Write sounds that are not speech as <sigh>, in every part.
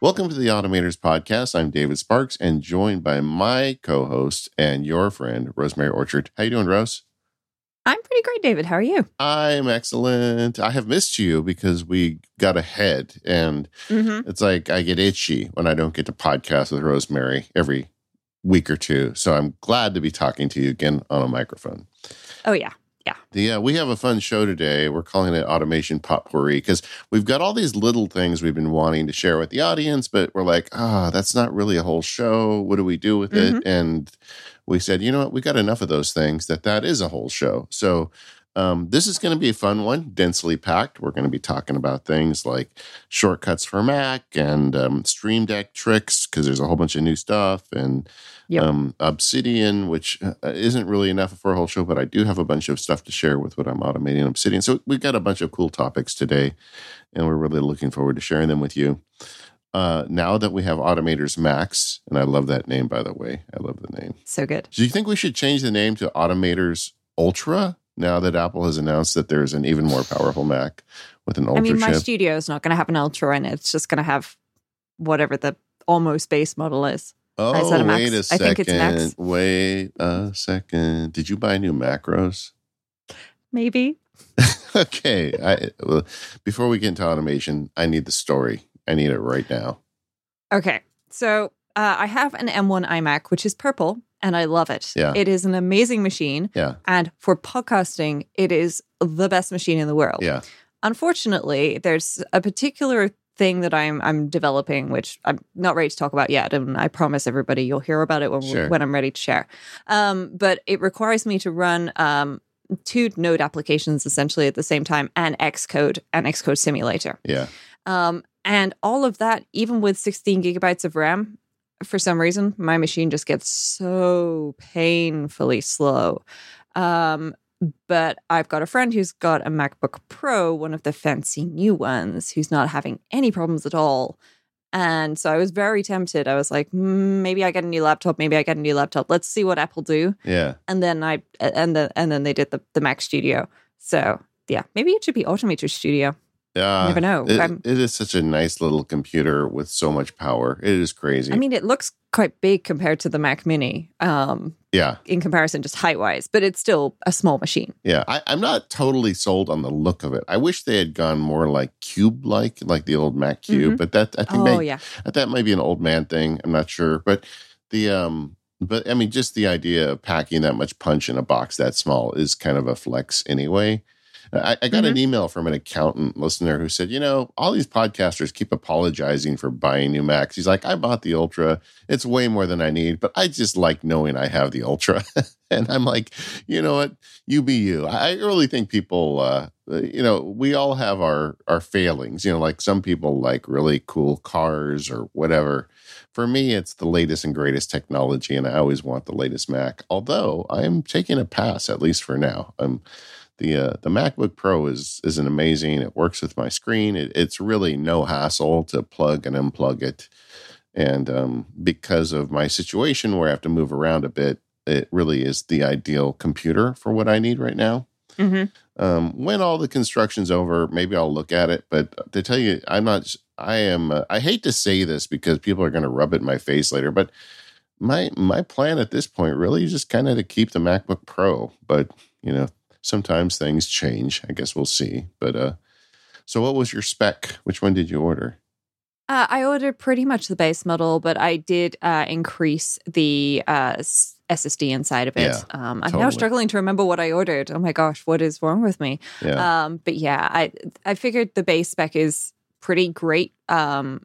Welcome to the Automators Podcast. I'm David Sparks and joined by my co-host and your friend, Rosemary Orchard. How you doing, Rose? I'm pretty great, David. How are you? I'm excellent. I have missed you because we got ahead and Mm-hmm. it's like I get itchy when I don't get to podcast with Rosemary every week or two. So I'm glad to be talking to you again on a microphone. Oh yeah. Yeah, Yeah, we have a fun show today. We're calling it Automation Potpourri because we've got all these little things we've been wanting to share with the audience, but we're like, ah, that's not really a whole show. What do we do with it? And we said, you know what? We got enough of those things that that is a whole show. So um, this is going to be a fun one, densely packed. We're going to be talking about things like shortcuts for Mac and um, Stream Deck tricks because there's a whole bunch of new stuff and Yep. um, Obsidian, which uh, isn't really enough for a whole show, but I do have a bunch of stuff to share with what I'm automating in Obsidian. So we've got a bunch of cool topics today, and we're really looking forward to sharing them with you. Uh, now that we have Automators Max, and I love that name, by the way, I love the name. So good. Do you think we should change the name to Automators Ultra now that Apple has announced that there's an even more powerful Mac with an Ultra I mean, my chip? studio is not going to have an Ultra in it. It's just going to have whatever the almost base model is. oh, is that a Max? wait a I second. think it's Max. Wait a second. Did you buy new macros? Maybe. <laughs> okay. I, well, before we get into automation, I need the story. I need it right now. Okay. So uh, I have an M1 iMac, which is purple, and I love it. Yeah. It is an amazing machine. Yeah. And for podcasting, it is the best machine in the world. Yeah. Unfortunately, there's a particular thing that I'm I'm developing, which I'm not ready to talk about yet, and I promise everybody you'll hear about it when Sure. when I'm ready to share. Um, but it requires me to run um, two Node applications essentially at the same time, and Xcode and Xcode Simulator. Yeah. Um, and all of that, even with 16 gigabytes of RAM, for some reason, my machine just gets so painfully slow. Um, but I've got a friend who's got a MacBook Pro, one of the fancy new ones, who's not having any problems at all. And so I was very tempted. I was like, "Mm, maybe I get a new laptop. Maybe I get a new laptop. Let's see what Apple do. Yeah. And then I and then and then they did the the Mac Studio. So yeah, maybe it should be Automator Studio. Yeah. Never know. It, it is such a nice little computer with so much power. It is crazy. I mean, it looks quite big compared to the Mac Mini, um, yeah. in comparison, just height wise, but it's still a small machine. Yeah. I, I'm not totally sold on the look of it. I wish they had gone more like cube like, like the old Mac Cube, but that, I think Oh they, yeah, that might be an old man thing. I'm not sure. But the, um, but I mean, just the idea of packing that much punch in a box that small is kind of a flex anyway. I, I got an email from an accountant listener who said, you know, all these podcasters keep apologizing for buying new Macs. He's like, I bought the Ultra. It's way more than I need, but I just like knowing I have the Ultra. <laughs> and I'm like, you know what? You be you. I really think people, uh, you know, we all have our our failings. You know, like some people like really cool cars or whatever. For me, it's the latest and greatest technology, and I always want the latest Mac. Although I'm taking a pass, at least for now. I'm the uh, the MacBook Pro is is an amazing. It works with my screen. It, it's really no hassle to plug and unplug it. And um, because of my situation where I have to move around a bit, it really is the ideal computer for what I need right now. hmm Um, when all the construction's over, maybe I'll look at it. But to tell you, I'm not. I am. Uh, I hate to say this because people are going to rub it in my face later. But my my plan at this point really is just kind of to keep the MacBook Pro. But you know, sometimes things change. I guess we'll see. But uh, so what was your spec? Which one did you order? Uh, I ordered pretty much the base model, but I did uh, increase the uh, SSD inside of it. Yeah, um, I'm now struggling to remember what I ordered. Oh my gosh, what is wrong with me? Yeah, Um, but yeah, I I figured the base spec is pretty great um,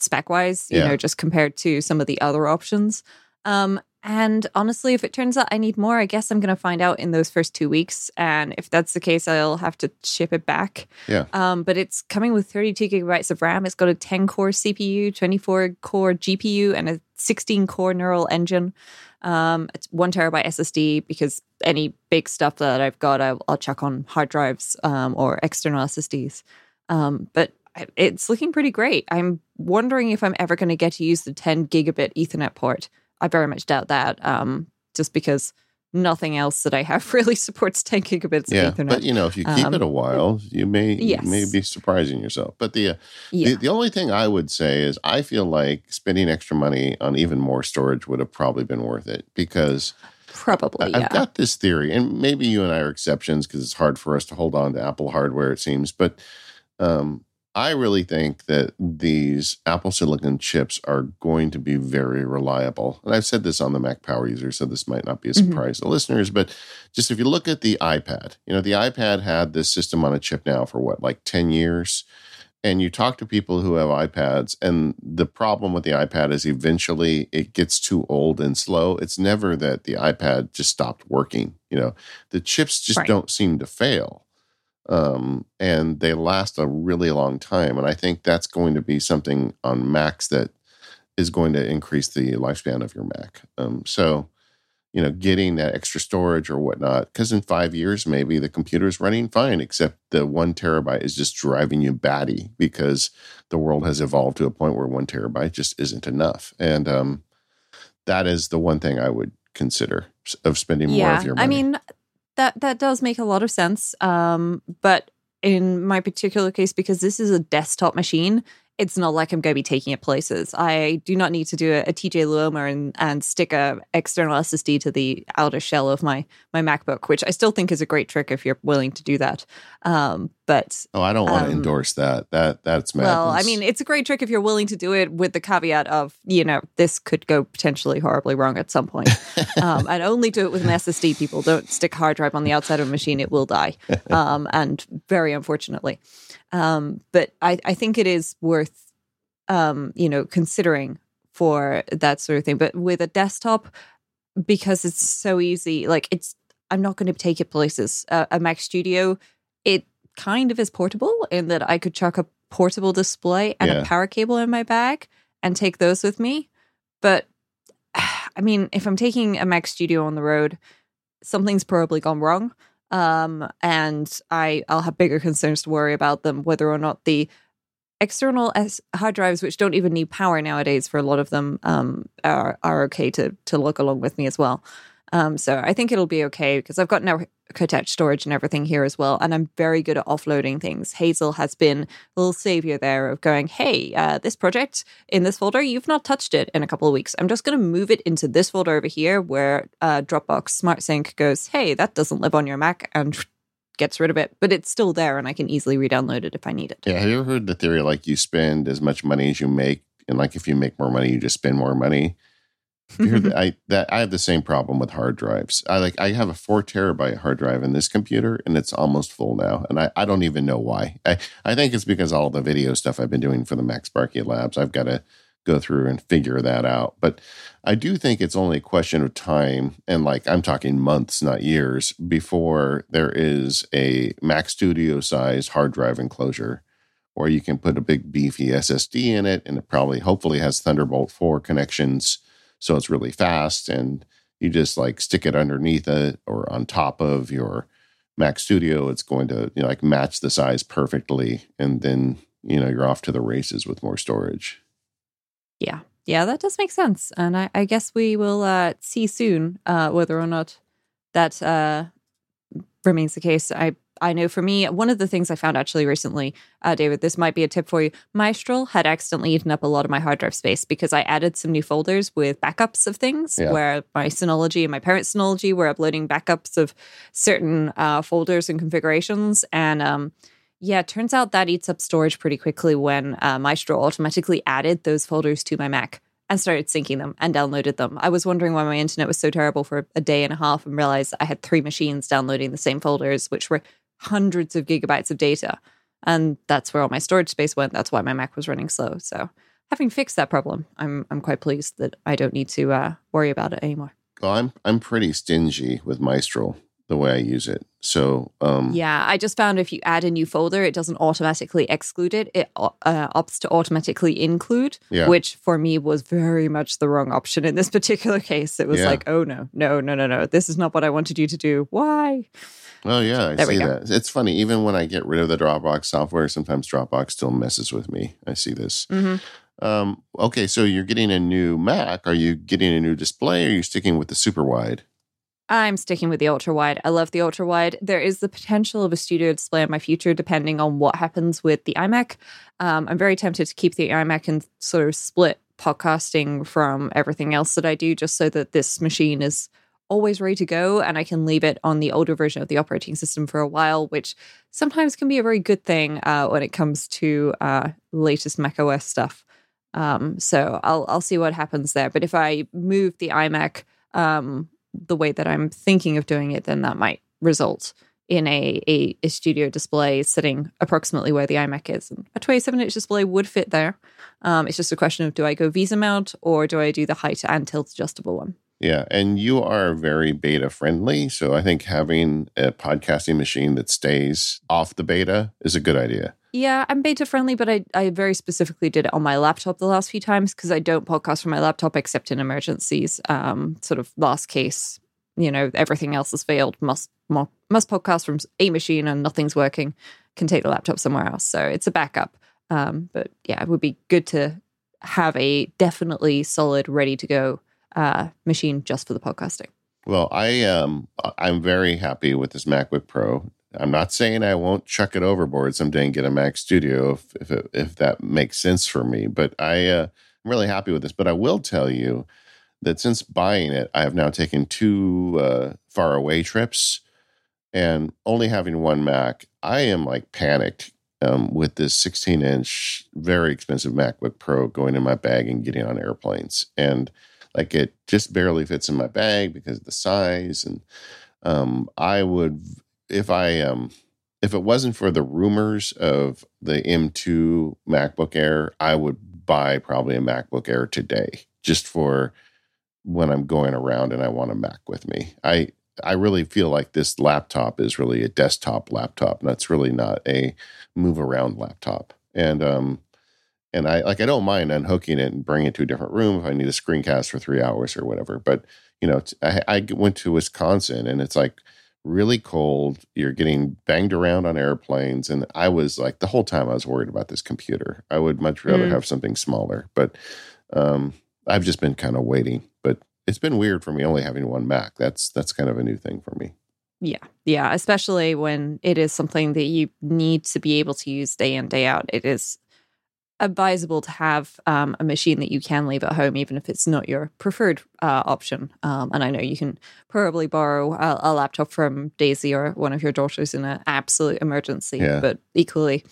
spec wise, you Yeah. know, just compared to some of the other options. Um, and honestly, if it turns out I need more, I guess I'm going to find out in those first two weeks. And if that's the case, I'll have to ship it back. Yeah. Um, but it's coming with 32 gigabytes of RAM. It's got a 10 core CPU, 24 core GPU, and a 16 core neural engine. Um, it's one terabyte SSD because any big stuff that I've got, I'll, I'll chuck on hard drives um, or external SSDs. Um, but it's looking pretty great. I'm wondering if I'm ever going to get to use the 10 gigabit Ethernet port. I very much doubt that, um, just because nothing else that I have <laughs> really supports 10 gigabits yeah, of Ethernet. but you know, if you keep Um, it a while, you may yes. you may be surprising yourself. But the, uh, yeah, the the only thing I would say is I feel like spending extra money on even more storage would have probably been worth it because probably. I- Yeah. I've got this theory, and maybe you and I are exceptions because it's hard for us to hold on to Apple hardware, it seems. But um, I really think that these Apple Silicon chips are going to be very reliable. And I've said this on the Mac Power User, so this might not be a Mhm. surprise to listeners. But just if you look at the iPad, you know, the iPad had this system on a chip now for what, like 10 years? and you talk to people who have iPads, and the problem with the iPad is eventually it gets too old and slow. It's never that the iPad just stopped working. You know, the chips just Right. don't seem to fail, um, and they last a really long time. And I think that's going to be something on Macs that is going to increase the lifespan of your Mac. Um, so you know, getting that extra storage or whatnot. Because in five years, maybe the computer is running fine, except the one terabyte is just driving you batty because the world has evolved to a point where one terabyte just isn't enough. And um, that is the one thing I would consider of spending more of your money. I mean, that that does make a lot of sense. Um, but in my particular case, because this is a desktop machine, it's not like I'm going to be taking it places. I do not need to do a, a TJ Luoma and, and stick a external SSD to the outer shell of my my MacBook, which I still think is a great trick if you're willing to do that. Um, but oh, I don't want to um, endorse that. That that's madness. well, I mean, it's a great trick if you're willing to do it with the caveat of, you know, this could go potentially horribly wrong at some point. <laughs> um, and only do it with an SSD, people. Don't stick hard drive on the outside of a machine, it will die. <laughs> Um, and very unfortunately. Um, but I, I think it is worth, um, you know, considering for that sort of thing. But with a desktop, because it's so easy, like it's, I'm not going to take it places. Uh, a Mac Studio, kind of is portable in that I could chuck a portable display and Yeah. a power cable in my bag and take those with me. But <sighs> I mean, if I'm taking a Mac Studio on the road, something's probably gone wrong. Um, and I, I'll have bigger concerns to worry about them, whether or not the external S- hard drives, which don't even need power nowadays for a lot of them, um, are, are okay to, to look along with me as well. Um, so I think it'll be okay because I've got network attached storage and everything here as well, and I'm very good at offloading things. Hazel has been a little savior there of going, "Hey, uh, this project in this folder, you've not touched it in a couple of weeks. I'm just going to move it into this folder over here where uh, Dropbox Smart Sync goes, "Hey, that doesn't live on your Mac," and <laughs> gets rid of it, but it's still there, and I can easily re-download it if I need it. yeah. Have you ever heard the theory like you spend as much money as you make, and like if you make more money, you just spend more money? <laughs> I that I have the same problem with hard drives. I like I have a four terabyte hard drive in this computer, and it's almost full now, and I, I don't even know why. I I think it's because all the video stuff I've been doing for the MacSparky Labs. I've got to go through and figure that out. But I do think it's only a question of time, and like I'm talking months, not years, before there is a Mac Studio size hard drive enclosure. Or you can put a big beefy SSD in it, and it probably, hopefully, has Thunderbolt 4 connections so it's really fast and you just like stick it underneath it or on top of your mac studio it's going to you know like match the size perfectly and then you know you're off to the races with more storage Yeah, yeah, that does make sense, and I, I guess we will uh, see soon uh, whether or not that uh, remains the case. I I know for me, one of the things I found actually recently, uh, David, this might be a tip for you. Maestral had accidentally eaten up a lot of my hard drive space because I added some new folders with backups of things Yeah. where my Synology and my parents' Synology were uploading backups of certain uh, folders and configurations. And um, yeah, it turns out that eats up storage pretty quickly when uh, Maestral automatically added those folders to my Mac and started syncing them and downloaded them. I was wondering why my internet was so terrible for a day and a half and realized I had three machines downloading the same folders, which were hundreds of gigabytes of data. And that's where all my storage space went. That's why my Mac was running slow. So, having fixed that problem, I'm I'm quite pleased that I don't need to uh, worry about it anymore. well i'm i'm pretty stingy with Maestral the way i use it so um Yeah, I just found if you add a new folder, it doesn't automatically exclude it. It uh, opts to automatically include, Yeah. which for me was very much the wrong option in this <laughs> particular case. It was Yeah. like, oh no, no, no, no, no. This is not what I wanted you to do. Why? oh yeah i There see that it's funny even when i get rid of the dropbox software sometimes dropbox still messes with me i see this hmm um okay so you're getting a new mac are you getting a new display or are you sticking with the super wide I'm sticking with the ultra wide. I love the ultra wide. There is the potential of a studio display in my future, depending on what happens with the iMac. Um, I'm very tempted to keep the iMac and sort of split podcasting from everything else that I do, just so that this machine is always ready to go and I can leave it on the older version of the operating system for a while, which sometimes can be a very good thing uh, when it comes to uh, latest Mac OS stuff. Um, so I'll I'll see what happens there. But if I move the iMac um, the way that I'm thinking of doing it, then that might result in a, a, a studio display sitting approximately where the iMac is. A 27 inch display would fit there. Um, it's just a question of do I go VESA mount or do I do the height and tilt adjustable one? Yeah, and you are very beta friendly, so I think having a podcasting machine that stays off the beta is a good idea. Yeah, I'm beta friendly, but I, I very specifically did it on my laptop the last few times because I don't podcast from my laptop except in emergencies. Um, sort of last case, you know, everything else has failed. Must must podcast from a machine and nothing's working. Can take the laptop somewhere else, so it's a backup. Um, but yeah, it would be good to have a definitely solid, ready to go uh, machine just for the podcasting. Well, I um I'm very happy with this MacBook Pro. I'm not saying I won't chuck it overboard someday and get a Mac Studio if if, it, if that makes sense for me. But I uh, I'm really happy with this. But I will tell you that since buying it, I have now taken two uh, far away trips, and only having one Mac, I am like panicked um, with this 16 inch, very expensive MacBook Pro going in my bag and getting on airplanes and like it just barely fits in my bag because of the size. And um, I would, if I um, if it wasn't for the rumors of the M2 MacBook Air, I would buy probably a MacBook Air today, just for when I'm going around and I want a Mac with me. I I really feel like this laptop is really a desktop laptop, and that's really not a move around laptop. And um, and I like I don't mind unhooking it and bringing it to a different room if I need a screencast for three hours or whatever. But you know, I, I went to Wisconsin and it's like really cold. You're getting banged around on airplanes, and I was like the whole time I was worried about this computer. I would much rather mm. have something smaller, but um, I've just been kind of waiting. But it's been weird for me only having one Mac. That's that's kind of a new thing for me. Yeah. Yeah. Especially when it is something that you need to be able to use day in, day out. It is advisable to have um, a machine that you can leave at home, even if it's not your preferred uh, option. Um, and I know you can probably borrow a, a, laptop from Daisy or one of your daughters in an absolute emergency, yeah. but equally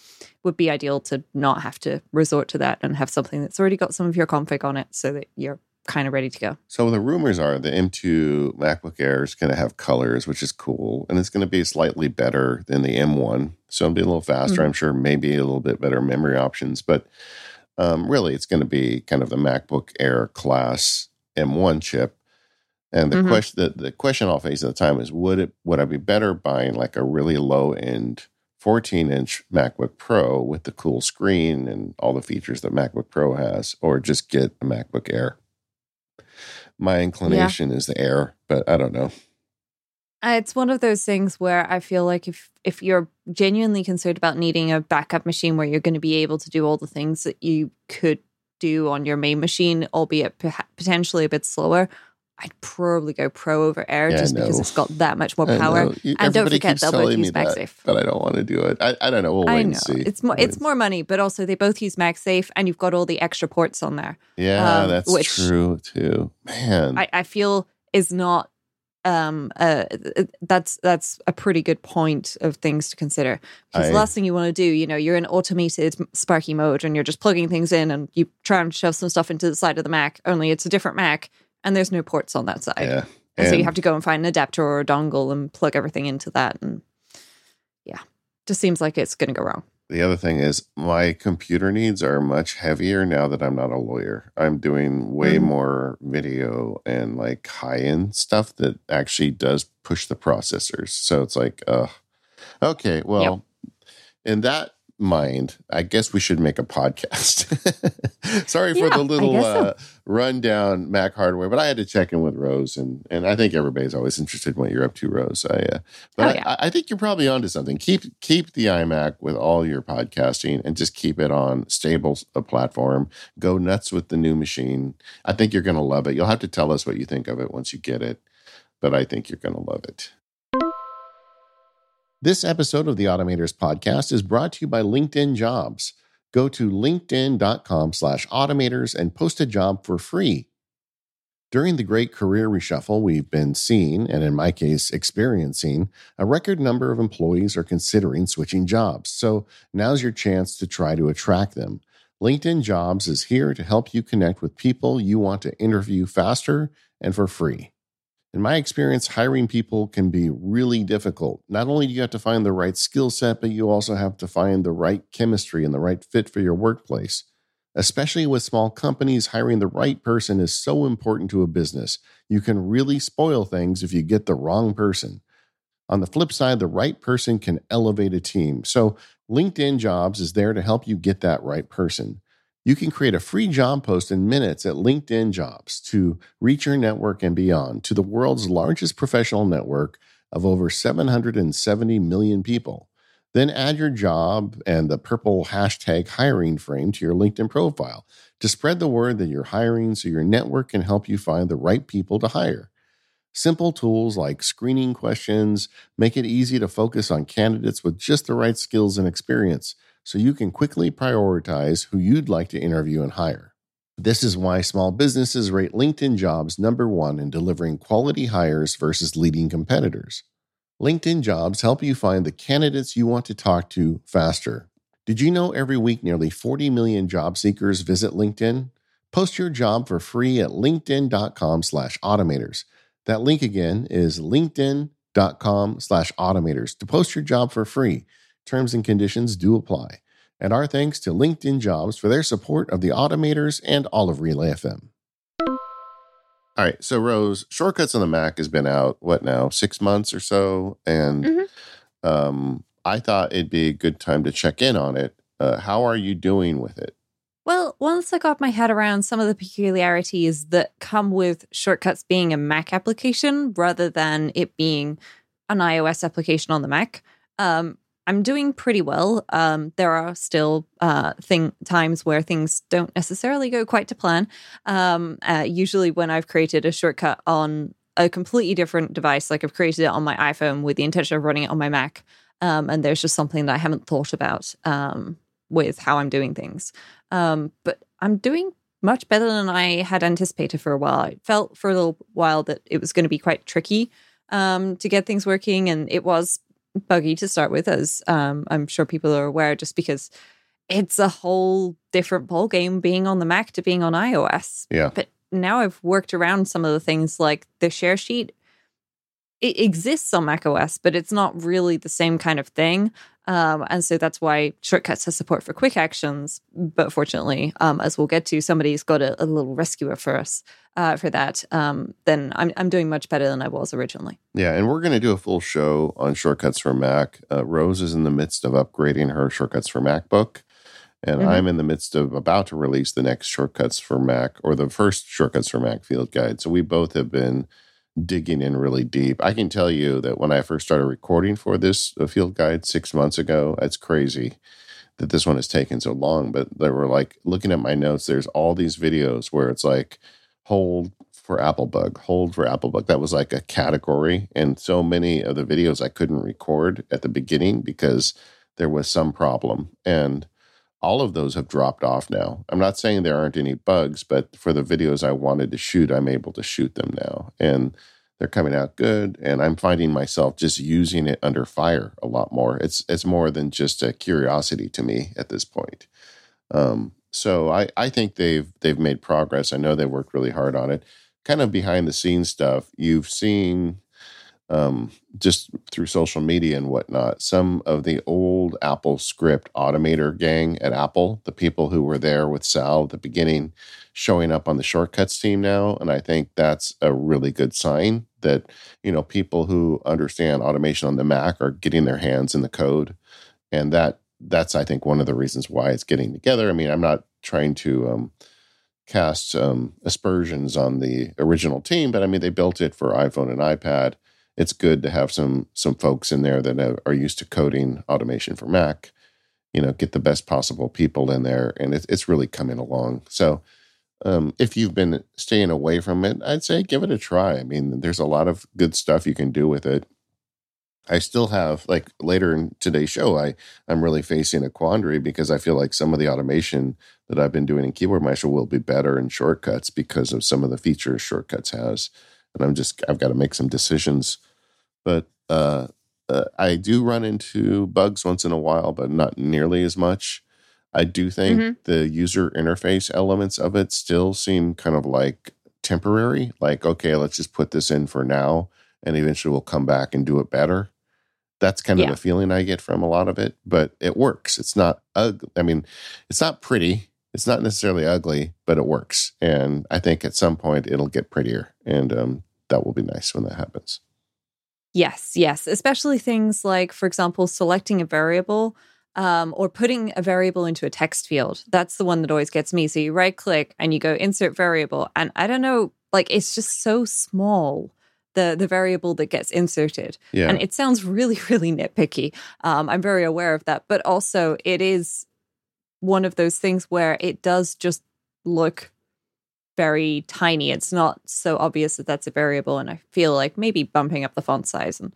would be ideal to not have to resort to that and have something that's already got some of your config on it so that you're kind of ready to go. So the rumors are the M2 MacBook Air is going to have colors, which is cool, and it's going to be slightly better than the M1. So it'll be a little faster. Mm-hmm. I'm sure maybe a little bit better memory options, but um, really it's going to be kind of the MacBook Air class M1 chip. And the mm-hmm. question the, the question I'll face at the time is would it would I be better buying like a really low end 14 inch MacBook Pro with the cool screen and all the features that MacBook Pro has, or just get a MacBook Air? My inclination yeah. is the air, but I don't know. Uh, it's one of those things where I feel like if if you're genuinely concerned about needing a backup machine where you're going to be able to do all the things that you could do on your main machine, albeit potentially a bit slower, I'd probably go Pro over Air yeah, just because it's got that much more power. and don't forget they'll both use MagSafe. But I don't want to do it. I, I don't know. We'll wait I know. and see. It's more it's more money, but also they both use MagSafe, and you've got all the extra ports on there. Yeah, um, that's which true too. Man, I, I feel is not um uh that's that's a pretty good point of things to consider because the last thing you want to do you know you're in automated sparky mode and you're just plugging things in and you try and shove some stuff into the side of the mac only it's a different mac and there's no ports on that side. Yeah. And, and so you have to go and find an adapter or a dongle and plug everything into that. And yeah, just seems like it's going to go wrong. The other thing is, my computer needs are much heavier now that I'm not a lawyer. I'm doing way mm-hmm. more video and like high end stuff that actually does push the processors. So it's like, uh, okay, well, yep. in that mind, I guess we should make a podcast. <laughs> Sorry yeah, for the little so. uh, rundown Mac hardware, but I had to check in with Rose, and and I think everybody's always interested in what you're up to, Rose. I, uh, but oh, yeah. I, I, think you're probably onto something. Keep keep the iMac with all your podcasting, and just keep it on stable a platform. Go nuts with the new machine. I think you're going to love it. You'll have to tell us what you think of it once you get it. but I think you're going to love it. This episode of the Automators podcast is brought to you by LinkedIn Jobs. Go to linkedin.com slash automators and post a job for free. During the great career reshuffle, we've been seeing, and in my case, experiencing, a record number of employees are considering switching jobs. So now's your chance to try to attract them. LinkedIn Jobs is here to help you connect with people you want to interview faster and for free. In my experience, hiring people can be really difficult. Not only do you have to find the right skill set, but you also have to find the right chemistry and the right fit for your workplace. Especially with small companies, hiring the right person is so important to a business. You can really spoil things if you get the wrong person. On the flip side, the right person can elevate a team. So, LinkedIn Jobs is there to help you get that right person. You can create a free job post in minutes at LinkedIn Jobs to reach your network and beyond to the world's largest professional network of over 770 million people. Then add your job and the purple hashtag hiring frame to your LinkedIn profile to spread the word that you're hiring so your network can help you find the right people to hire. Simple tools like screening questions make it easy to focus on candidates with just the right skills and experience so you can quickly prioritize who you'd like to interview and hire. This is why small businesses rate LinkedIn jobs number one in delivering quality hires versus leading competitors. LinkedIn jobs help you find the candidates you want to talk to faster. Did you know every week nearly 40 million job seekers visit LinkedIn? Post your job for free at linkedin.com slash automators. That link again is linkedin.com slash automators to post your job for free. Terms and conditions do apply. And our thanks to LinkedIn Jobs for their support of the Automators and all of Relay FM. All right, so Rose, Shortcuts on the Mac has been out what now, six months or so, and mm-hmm. um, I thought it'd be a good time to check in on it. Uh, how are you doing with it? Well, once I got my head around some of the peculiarities that come with Shortcuts being a Mac application rather than it being an iOS application on the Mac, um, I'm doing pretty well. Um, there are still uh, thing times where things don't necessarily go quite to plan. Um, uh, usually, when I've created a shortcut on a completely different device, like I've created it on my iPhone with the intention of running it on my Mac, um, and there's just something that I haven't thought about um, with how I'm doing things. Um, but I'm doing much better than I had anticipated for a while. I felt for a little while that it was going to be quite tricky um, to get things working, and it was buggy to start with, as um, I'm sure people are aware, just because it's a whole different ball game being on the Mac to being on iOS. Yeah. But now I've worked around some of the things like the share sheet. It exists on Mac OS, but it's not really the same kind of thing. Um, and so that's why Shortcuts has support for quick actions. But fortunately, um, as we'll get to, somebody's got a, a little rescuer for us uh, for that. Um, then I'm, I'm doing much better than I was originally. Yeah. And we're going to do a full show on Shortcuts for Mac. Uh, Rose is in the midst of upgrading her Shortcuts for MacBook. And mm-hmm. I'm in the midst of about to release the next Shortcuts for Mac or the first Shortcuts for Mac field guide. So we both have been digging in really deep. I can tell you that when I first started recording for this uh, field guide six months ago, it's crazy that this one has taken so long. But they were like looking at my notes, there's all these videos where it's like hold for apple bug, hold for apple bug. That was like a category. And so many of the videos I couldn't record at the beginning because there was some problem. And all of those have dropped off now. I'm not saying there aren't any bugs, but for the videos I wanted to shoot, I'm able to shoot them now. And they're coming out good. And I'm finding myself just using it under fire a lot more. It's it's more than just a curiosity to me at this point. Um, so I, I think they've they've made progress. I know they worked really hard on it. Kind of behind the scenes stuff. You've seen um, just through social media and whatnot, some of the old AppleScript automator gang at Apple, the people who were there with Sal at the beginning, showing up on the shortcuts team now. And I think that's a really good sign that, you know, people who understand automation on the Mac are getting their hands in the code. And that that's I think one of the reasons why it's getting together. I mean, I'm not trying to um, cast um, aspersions on the original team, but I mean, they built it for iPhone and iPad it's good to have some some folks in there that are used to coding automation for Mac. You know, get the best possible people in there, and it's it's really coming along. So, um, if you've been staying away from it, I'd say give it a try. I mean, there's a lot of good stuff you can do with it. I still have like later in today's show, I I'm really facing a quandary because I feel like some of the automation that I've been doing in Keyboard Maestro will be better in shortcuts because of some of the features shortcuts has, and I'm just I've got to make some decisions. But uh, uh, I do run into bugs once in a while, but not nearly as much. I do think Mhm. the user interface elements of it still seem kind of like temporary. Like, okay, let's just put this in for now, and eventually we'll come back and do it better. That's kind of Yeah. the feeling I get from a lot of it, but it works. It's not ugly. I mean, it's not pretty. It's not necessarily ugly, but it works. And I think at some point it'll get prettier, and um, that will be nice when that happens. Yes, yes. Especially things like, for example, selecting a variable um, or putting a variable into a text field. That's the one that always gets me. So you right click and you go insert variable. And I don't know, like it's just so small. The, the variable that gets inserted Yeah, and it sounds really <laughs> really nitpicky um, i'm very aware of that but also it is one of those things where it does just look very tiny. It's not so obvious that that's a variable and i feel like maybe bumping up the font size and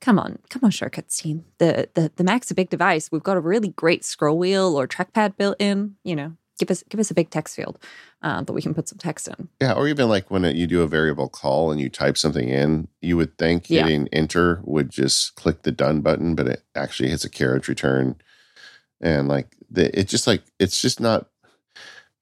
come on come on shortcuts team the, the the mac's a big device. We've got a really great scroll wheel or trackpad built in. You know give us give us a big text field uh, that we can put some text in. Yeah, or even like when you do a variable call and you type something in, you would think Yeah. hitting enter would just click the done button, but it actually hits a carriage return. And like the, it just like it's just not,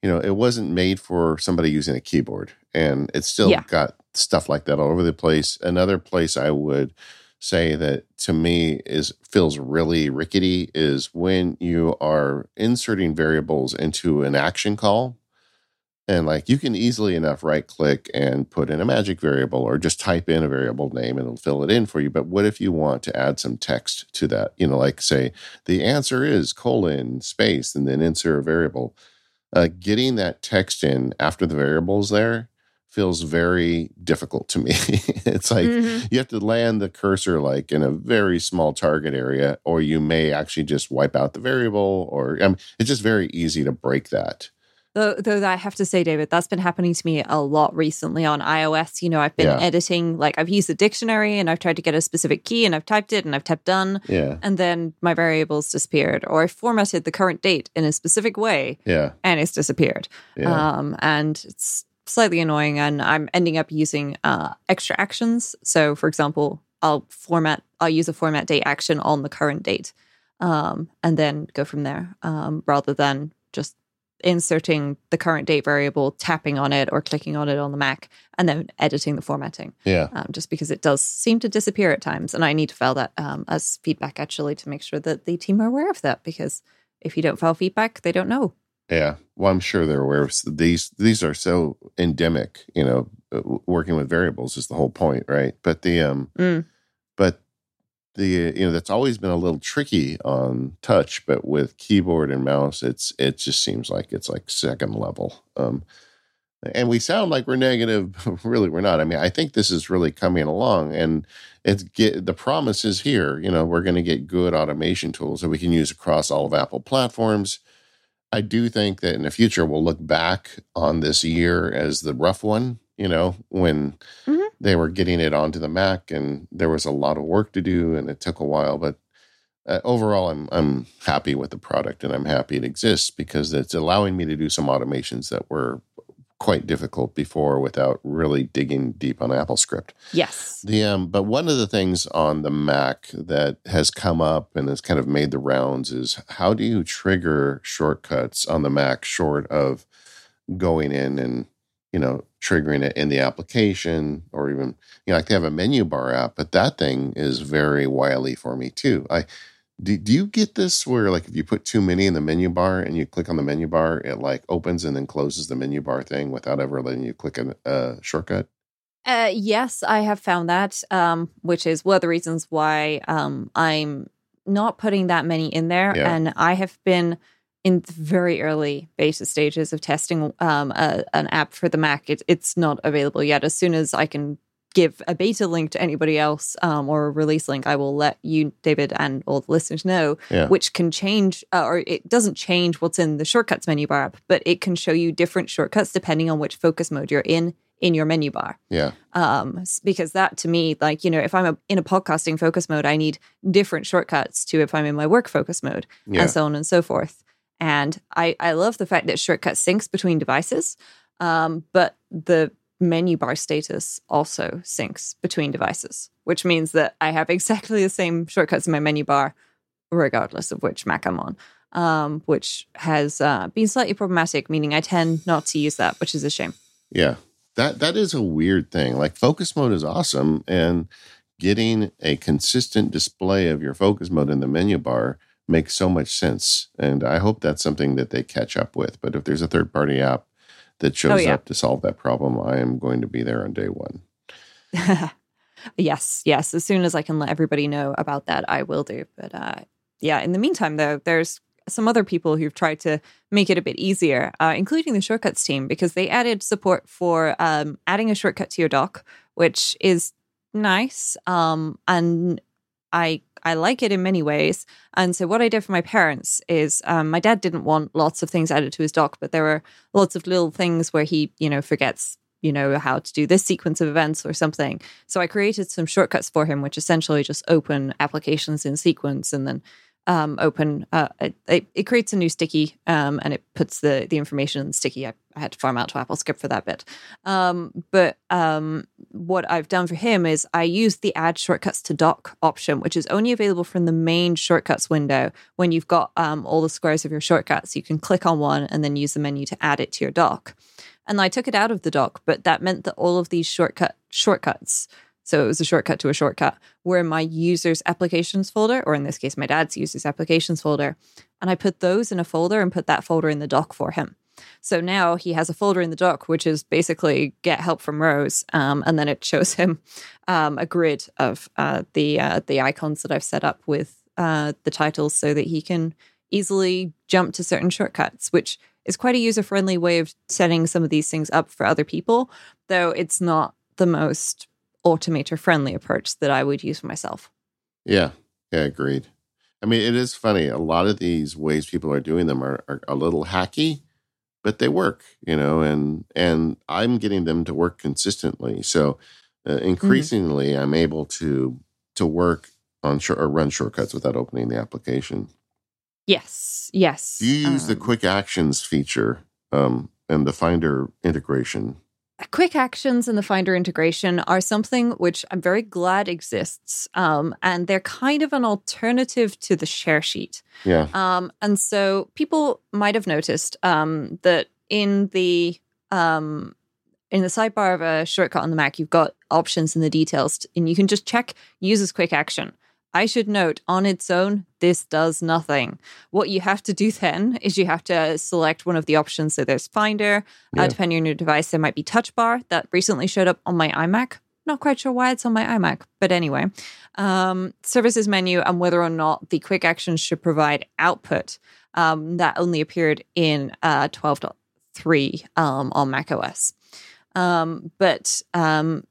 you know, it wasn't made for somebody using a keyboard, and it's still Yeah. got stuff like that all over the place. Another place I would say that to me is feels really rickety is when you are inserting variables into an action call and like you can easily enough right click and put in a magic variable or just type in a variable name and it'll fill it in for you. But what if you want to add some text to that? You know, like say the answer is colon space and then insert a variable. Uh, getting that text in after the variable's there feels very difficult to me. <laughs> it's like Mhm. you have to land the cursor like in a very small target area, or you may actually just wipe out the variable, or I mean, it's just very easy to break that. Though, though I have to say, David, that's been happening to me a lot recently on iOS. You know, I've been Yeah. editing, like I've used the dictionary and I've tried to get a specific key and I've typed it and I've tapped done, Yeah. and then my variables disappeared, or I formatted the current date in a specific way Yeah. and it's disappeared. Yeah. Um, and it's slightly annoying, and I'm ending up using uh, extra actions. So, for example, I'll format, I'll use a format date action on the current date, um, and then go from there, um, rather than inserting the current date variable, tapping on it, or clicking on it on the Mac, and then editing the formatting. yeah. Um, just because it does seem to disappear at times, and I need to file that um, as feedback actually to make sure that the team are aware of that. Because if you don't file feedback, they don't know. Yeah. Well, I'm sure they're aware of these. These are so endemic. You know, uh, working with variables is the whole point, right? But the um, Mm. but the you know that's always been a little tricky on touch, but with keyboard and mouse, it's it just seems like it's like second level. Um, and we sound like we're negative, <laughs> really we're not. I mean, I think this is really coming along, and it's get the promise is here. You know, we're going to get good automation tools that we can use across all of Apple platforms. I do think that in the future we'll look back on this year as the rough one. You know, when Mhm. they were getting it onto the Mac, and there was a lot of work to do, and it took a while. But uh, overall, I'm I'm happy with the product, and I'm happy it exists because it's allowing me to do some automations that were quite difficult before without really digging deep on AppleScript. Yes. The um, but one of the things on the Mac that has come up and has kind of made the rounds is how do you trigger shortcuts on the Mac short of going in and you know triggering it in the application or even you know like they have a menu bar app, but that thing is very wily for me too. I do, do you get this where like if you put too many in the menu bar and you click on the menu bar, it like opens and then closes the menu bar thing without ever letting you click a uh, shortcut? Uh, yes, I have found that, um, which is one of the reasons why um, I'm not putting that many in there. Yeah. And I have been in the very early beta stages of testing um, a, an app for the Mac. It, it's not available yet. As soon as I can give a beta link to anybody else um, or a release link, I will let you, David, and all the listeners know, Yeah. which can change, uh, or it doesn't change what's in the shortcuts menu bar app, but it can show you different shortcuts depending on which focus mode you're in in your menu bar. Yeah. Um, because that to me, like you know, if I'm a, in a podcasting focus mode, I need different shortcuts to if I'm in my work focus mode, Yeah. and so on and so forth. And I I love the fact that shortcut syncs between devices, um, but the menu bar status also syncs between devices, which means that I have exactly the same shortcuts in my menu bar, regardless of which Mac I'm on. Um, which has uh, been slightly problematic, meaning I tend not to use that, which is a shame. Yeah. That that is a weird thing. Like focus mode is awesome and getting a consistent display of your focus mode in the menu bar makes so much sense. And I hope that's something that they catch up with. But if there's a third party app that shows Oh, yeah. up to solve that problem, I am going to be there on day one. <laughs> yes, yes. As soon as I can let everybody know about that, I will do. But uh, yeah, in the meantime, though, there's some other people who've tried to make it a bit easier, uh, including the shortcuts team, because they added support for um, adding a shortcut to your dock, which is nice. Um, and I I like it in many ways. And so what I did for my parents is um, my dad didn't want lots of things added to his dock, but there were lots of little things where he, you know, forgets, you know, how to do this sequence of events or something. So I created some shortcuts for him, which essentially just open applications in sequence and then um, open. Uh, it, it creates a new sticky um, and it puts the the information in the sticky. I, I had to farm out to AppleScript for that bit. Um, but um, what I've done for him is I used the add shortcuts to dock option, which is only available from the main shortcuts window when you've got um, all the squares of your shortcuts. You can click on one and then use the menu to add it to your dock. And I took it out of the dock, but that meant that all of these shortcut shortcuts, so it was a shortcut to a shortcut, were in my users applications folder, or in this case, my dad's users applications folder. And I put those in a folder and put that folder in the dock for him. So now he has a folder in the dock, which is basically get help from Rose, um, and then it shows him um, a grid of uh, the uh, the icons that I've set up with uh, the titles, so that he can easily jump to certain shortcuts, which is quite a user friendly way of setting some of these things up for other people. Though it's not the most automator friendly approach that I would use for myself. Yeah. Yeah, agreed. I mean, it is funny. A lot of these ways people are doing them are, are a little hacky, but they work, you know, and and I'm getting them to work consistently. So uh, increasingly, I'm able to to work on short or run shortcuts without opening the application. Yes, yes. Do you use the Um, quick actions feature um, and the Finder integration? Quick actions and the Finder integration are something which I'm very glad exists, um, and they're kind of an alternative to the share sheet. Yeah, Um, and so people might have noticed um, that in the um, in the sidebar of a shortcut on the Mac, you've got options in the details, and you can just check use as quick action. I should note on its own, this does nothing. What you have to do <laughs> then is you have to select one of the options. So there's Finder, Yeah. uh, depending on your device, there might be Touch Bar that recently showed up on my iMac. Not quite sure why it's on my iMac, but anyway, um, services menu and whether or not the quick actions should provide output. Um, that only appeared in uh, 12.3 um, on macOS. Um, but um,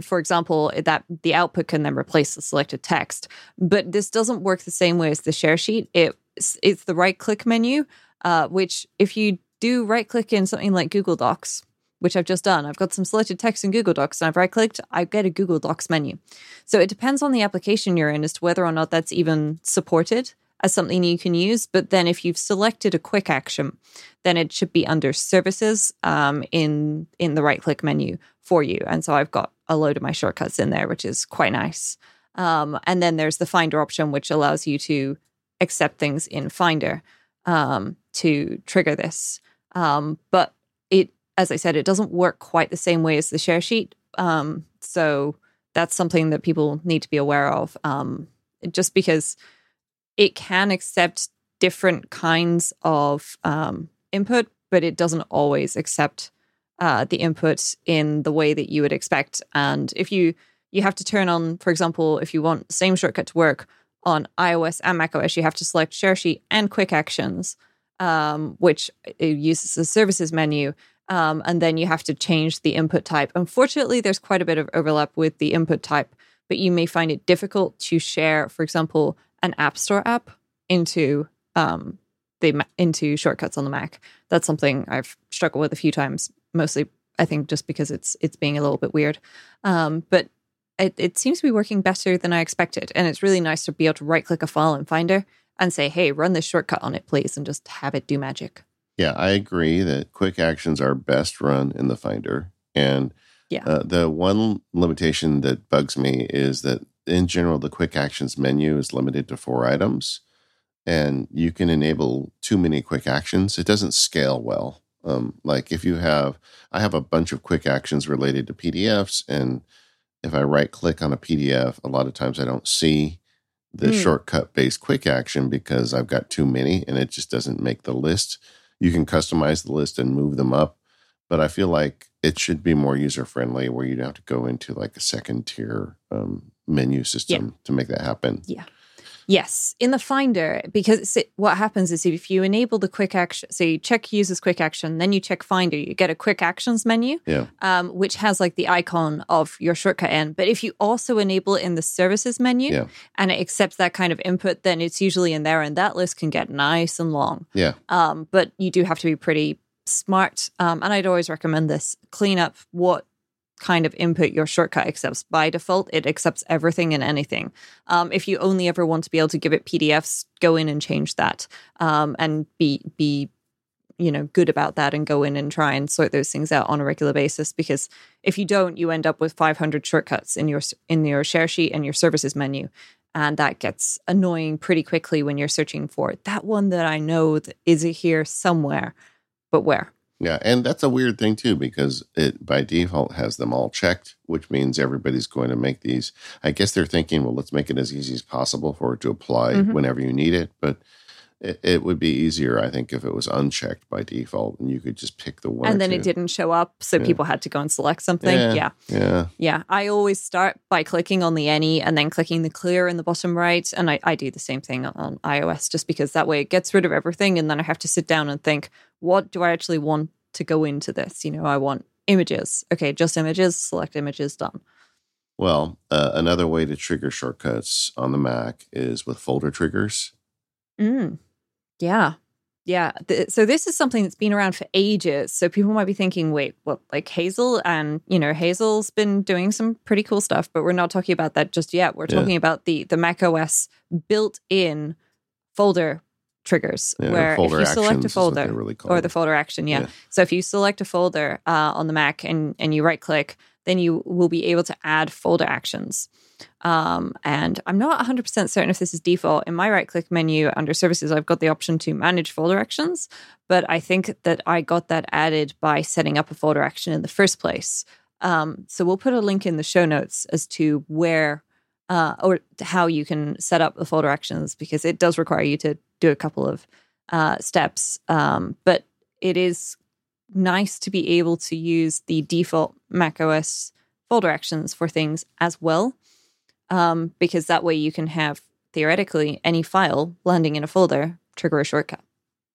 for example, that the output can then replace the selected text. But this doesn't work the same way as the share sheet. It's it's the right click menu, uh, which if you do right click in something like Google Docs, which I've just done, I've got some selected text in Google Docs, and I've right clicked, I get a Google Docs menu. So it depends on the application you're in as to whether or not that's even supported as something you can use. But then if you've selected a quick action, then it should be under services um, in in the right click menu for you. And so I've got a load of my shortcuts in there, which is quite nice. Um, and then there's the Finder option, which allows you to accept things in Finder um, to trigger this. Um, but it, as I said, it doesn't work quite the same way as the share sheet. Um, so that's something that people need to be aware of. Um, just because it can accept different kinds of um, input, but it doesn't always accept uh, the input in the way that you would expect. And if you you have to turn on, for example, if you want same shortcut to work on iOS and macOS, you have to select Share Sheet and Quick Actions, um, which uses the services menu. Um, and then you have to change the input type. Unfortunately, there's quite a bit of overlap with the input type, but you may find it difficult to share, for example, an App Store app into um, the into shortcuts on the Mac. That's something I've struggled with a few times, mostly I think just because it's it's being a little bit weird. Um, but it, it seems to be working better than I expected, and it's really nice to be able to right click a file in Finder and say, "Hey, run this shortcut on it, please," and just have it do magic. Yeah, I agree that quick actions are best run in the Finder, and yeah, uh, the one limitation that bugs me is that in general the quick actions menu is limited to four items and you can enable too many quick actions. It doesn't scale well. Um, like if you have, I have a bunch of quick actions related to PDFs, and if I right click on a PDF, a lot of times I don't see the mm. shortcut based quick action because I've got too many and it just doesn't make the list. You can customize the list and move them up, but I feel like it should be more user friendly where you'd have to go into like a second tier um, menu system yeah. to make that happen. Yeah. Yes, in the Finder, because what happens is if you enable the quick action, so you check users quick action, then you check Finder, you get a quick actions menu, yeah. um, which has like the icon of your shortcut end. But if you also enable it in the services menu yeah. and it accepts that kind of input, then it's usually in there, and that list can get nice and long. Yeah. Um, but you do have to be pretty smart. Um, and I'd always recommend this: clean up what kind of input your shortcut accepts. By default, it accepts everything and anything. Um, if you only ever want to be able to give it PDFs, go in and change that um, and be be you know good about that and go in and try and sort those things out on a regular basis because if you don't you end up with 500 shortcuts in your in your share sheet and your services menu and that gets annoying pretty quickly when you're searching for that one that I know that is here somewhere but where yeah, and that's a weird thing too because it by default has them all checked, which means everybody's going to make these. I guess they're thinking, well, let's make it as easy as possible for it to apply mm-hmm. whenever you need it. But it, it, would be easier, I think, if it was unchecked by default and you could just pick the one. And then two. it didn't show up, so yeah. people had to go and select something. Yeah, yeah, yeah, yeah. I always start by clicking on the any and then clicking the clear in the bottom right, and I, I do the same thing on iOS, just because that way it gets rid of everything, and then I have to sit down and think, what do I actually want to go into this. You know, I want images. Okay, just images, select images, done. Well, uh, another way to trigger shortcuts on the Mac is with folder triggers. Mm. Yeah. Yeah. so this is something that's been around for ages. So people might be thinking, wait, what, like Hazel? And, you know, Hazel's been doing some pretty cool stuff, but we're not talking about that just yet. We're talking yeah. about the, the Mac OS built in folder triggers yeah, where if you select a folder really or the folder action yeah. yeah. so if you select a folder uh, on the mac and and you right click then you will be able to add folder actions um, and i'm not 100% certain if this is default. In my right click menu under services i've got the option to manage folder actions but i think that i got that added by setting up a folder action in the first place. Um, so we'll put a link in the show notes as to where uh, or how you can set up the folder actions because it does require you to do a couple of uh, steps. Um, but it is nice to be able to use the default macOS folder actions for things as well, um, because that way you can have theoretically any file landing in a folder trigger a shortcut.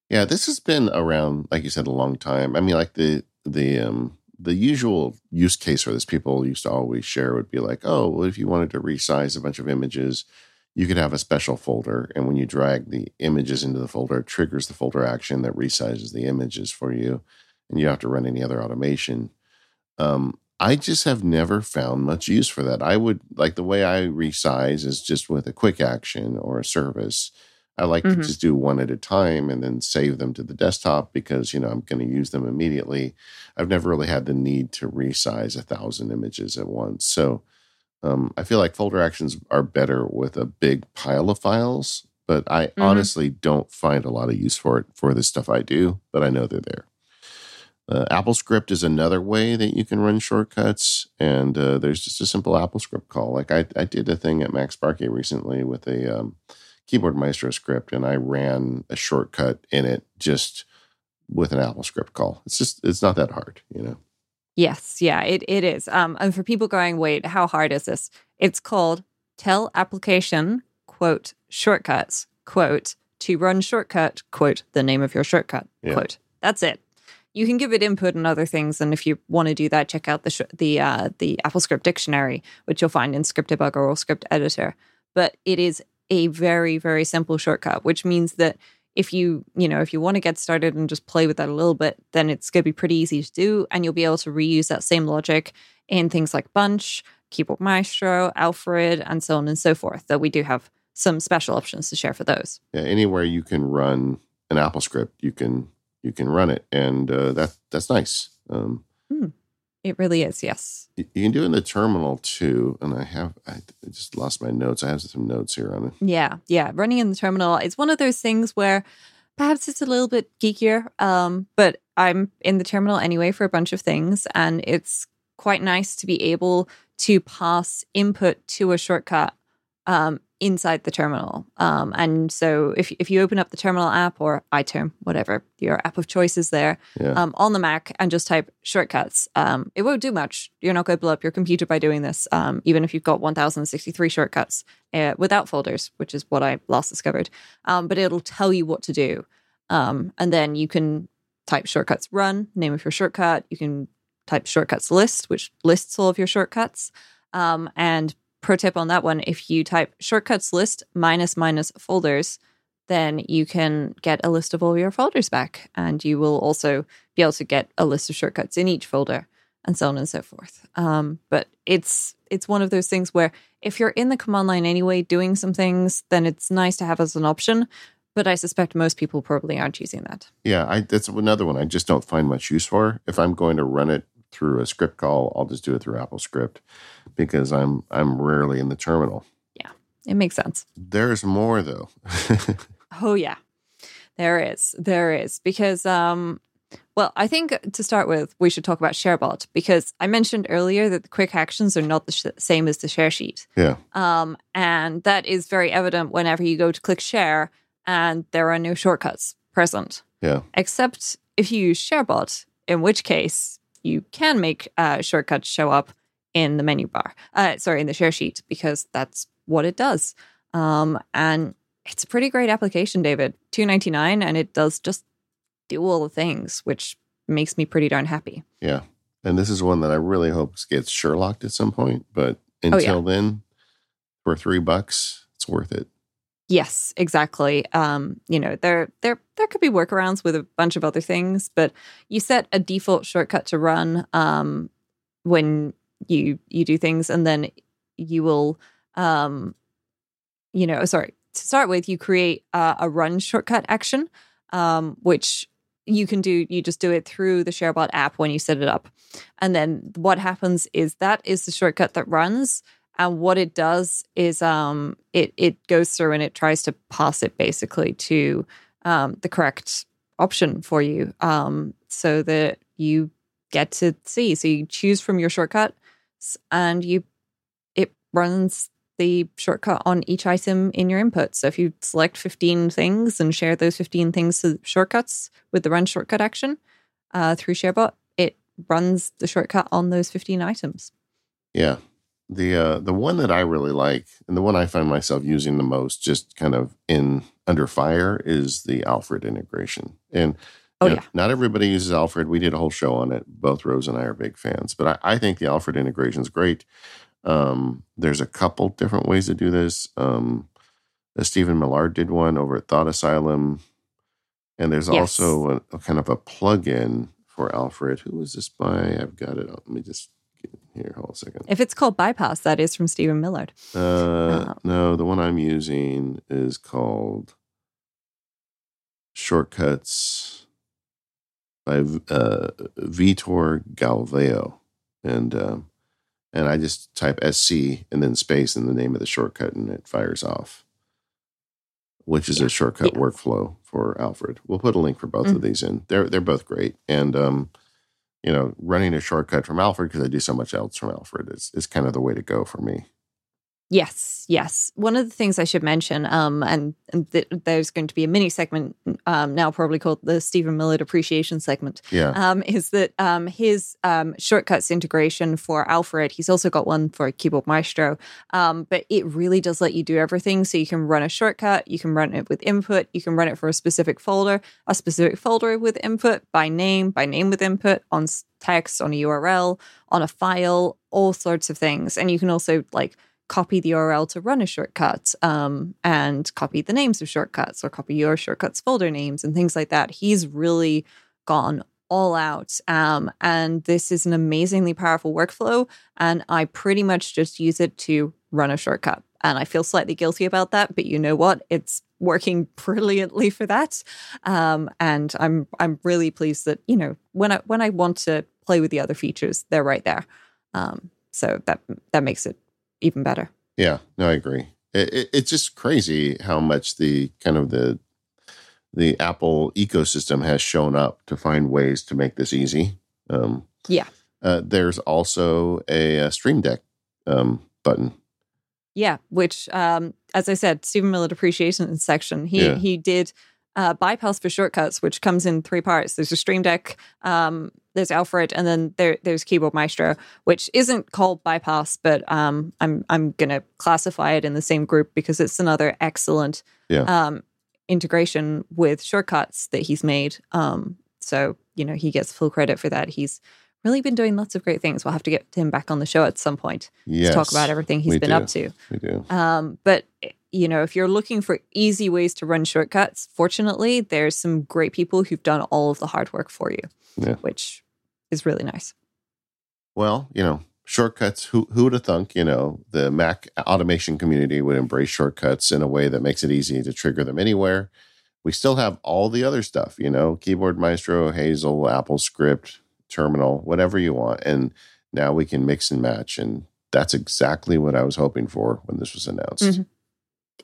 Yeah, this has been around, like you said, a long time. I mean, like the the um, the usual use case for this people used to always share would be like, oh, well, if you wanted to resize a bunch of images, you could have a special folder. And when you drag the images into the folder, it triggers the folder action that resizes the images for you. And you have to run any other automation. Um, I just have never found much use for that. I would like the way I resize is just with a quick action or a service I like mm-hmm. to just do one at a time and then save them to the desktop because you know I'm going to use them immediately. I've never really had the need to resize a thousand images at once, so um, I feel like folder actions are better with a big pile of files. But I mm-hmm. honestly don't find a lot of use for it for the stuff I do. But I know they're there. Uh, AppleScript is another way that you can run shortcuts, and uh, there's just a simple AppleScript call. Like I, I did a thing at MacSparky recently with a um, Keyboard Maestro script and I ran a shortcut in it just with an AppleScript call. It's just it's not that hard, you know. Yes, yeah, it it is. Um, and for people going, wait, how hard is this? It's called tell application quote shortcuts quote to run shortcut quote the name of your shortcut yeah. quote. That's it. You can give it input and other things. And if you want to do that, check out the sh- the uh, the AppleScript dictionary, which you'll find in Script Debugger or Script Editor. But it is a very very simple shortcut, which means that if you you know if you want to get started and just play with that a little bit, then it's going to be pretty easy to do, and you'll be able to reuse that same logic in things like Bunch, Keyboard Maestro, Alfred, and so on and so forth. That we do have some special options to share for those. Yeah, anywhere you can run an AppleScript, you can you can run it, and uh, that that's nice. Um, mm, it really is. Yes, you, you, can do it in the terminal too. And I have I just lost my notes. I have some notes here on it. Yeah, yeah. Running in the terminal is one of those things where perhaps it's a little bit geekier, um, but I'm in the terminal anyway for a bunch of things, and it's quite nice to be able to pass input to a shortcut um, inside the terminal. Um, and so if, if you open up the terminal app or iTerm, whatever your app of choice is there yeah. um, on the Mac and just type shortcuts, um, it won't do much. You're not going to blow up your computer by doing this, um, even if you've got 1063 shortcuts uh, without folders, which is what I last discovered. Um, but it'll tell you what to do. Um, and then you can type shortcuts run, name of your shortcut. You can type shortcuts list, which lists all of your shortcuts. and pro tip on that one if you type shortcuts list minus minus folders, then you can get a list of all your folders back. And you will also be able to get a list of shortcuts in each folder and so on and so forth. Um, but it's it's one of those things where if you're in the command line anyway doing some things, then it's nice to have as an option. But I suspect most people probably aren't using that. Yeah, I, that's another one I just don't find much use for. If I'm going to run it through a script call, I'll just do it through AppleScript because I'm I'm rarely in the terminal. Yeah, it makes sense. There's more though. <laughs> oh yeah, there is. There is because um, well, I think to start with, we should talk about ShareBot because I mentioned earlier that the quick actions are not the sh- same as the share sheet. Yeah. Um, and that is very evident whenever you go to click share and there are no shortcuts present. Yeah. Except if you use ShareBot, in which case you can make uh, shortcuts show up in the menu bar. Uh, sorry, in the share sheet because that's what it does. Um, and it's a pretty great application, David. Two ninety nine, and it does just do all the things, which makes me pretty darn happy. Yeah, and this is one that I really hope gets Sherlocked at some point. But until oh, yeah. then, for three bucks, it's worth it. Yes, exactly. Um, you know, there there there could be workarounds with a bunch of other things, but you set a default shortcut to run um, when you you do things and then you will um you know sorry to start with you create a, a run shortcut action um which you can do you just do it through the sharebot app when you set it up and then what happens is that is the shortcut that runs and what it does is um it it goes through and it tries to pass it basically to um the correct option for you um so that you get to see so you choose from your shortcut and you it runs the shortcut on each item in your input. So if you select 15 things and share those 15 things to shortcuts with the run shortcut action uh, through ShareBot, it runs the shortcut on those 15 items. Yeah. The uh, the one that I really like and the one I find myself using the most just kind of in under fire is the Alfred integration. And Oh, yeah. Not everybody uses Alfred. We did a whole show on it. Both Rose and I are big fans, but I, I think the Alfred integration is great. Um, there's a couple different ways to do this. Um, Stephen Millard did one over at Thought Asylum. And there's yes. also a, a, kind of a plug-in for Alfred. Who is this by? I've got it. Let me just here. Hold a second. If it's called Bypass, that is from Stephen Millard. Uh, oh. No, the one I'm using is called Shortcuts by uh, Vitor Galvão. and uh, and I just type SC and then space and the name of the shortcut, and it fires off, which is yeah. a shortcut yeah. workflow for Alfred. We'll put a link for both mm-hmm. of these in. They're they're both great, and um, you know, running a shortcut from Alfred because I do so much else from Alfred is is kind of the way to go for me. Yes, yes. One of the things I should mention, um, and, and th- there's going to be a mini segment um, now, probably called the Stephen Millard Appreciation segment. Yeah. Um, is that um, his um, shortcuts integration for Alfred? He's also got one for Keyboard Maestro, um, but it really does let you do everything. So you can run a shortcut, you can run it with input, you can run it for a specific folder, a specific folder with input by name, by name with input on text, on a URL, on a file, all sorts of things, and you can also like copy the URL to run a shortcut um, and copy the names of shortcuts or copy your shortcuts folder names and things like that. He's really gone all out. Um, and this is an amazingly powerful workflow. And I pretty much just use it to run a shortcut. And I feel slightly guilty about that, but you know what? It's working <laughs> brilliantly for that. Um, and I'm I'm really pleased that you know when I when I want to play with the other features, they're right there. Um, so that that makes it even better. Yeah, no, I agree. It, it, it's just crazy how much the kind of the the Apple ecosystem has shown up to find ways to make this easy. Um, yeah. Uh, there's also a, a Stream Deck um, button. Yeah, which, um, as I said, Stephen Millard appreciation section. He yeah. he did uh, bypass for shortcuts, which comes in three parts. There's a Stream Deck, um, there's Alfred, and then there, there's Keyboard Maestro, which isn't called bypass, but um, I'm I'm gonna classify it in the same group because it's another excellent yeah. um, integration with shortcuts that he's made. Um, so you know he gets full credit for that. He's really been doing lots of great things. We'll have to get him back on the show at some point yes, to talk about everything he's been do. up to. We do. Um, but you know, if you're looking for easy ways to run shortcuts, fortunately, there's some great people who've done all of the hard work for you, yeah. which is really nice. Well, you know, shortcuts, who, who would have thunk, you know, the Mac automation community would embrace shortcuts in a way that makes it easy to trigger them anywhere. We still have all the other stuff, you know, Keyboard Maestro, Hazel, AppleScript, Terminal, whatever you want. And now we can mix and match. And that's exactly what I was hoping for when this was announced. Mm-hmm.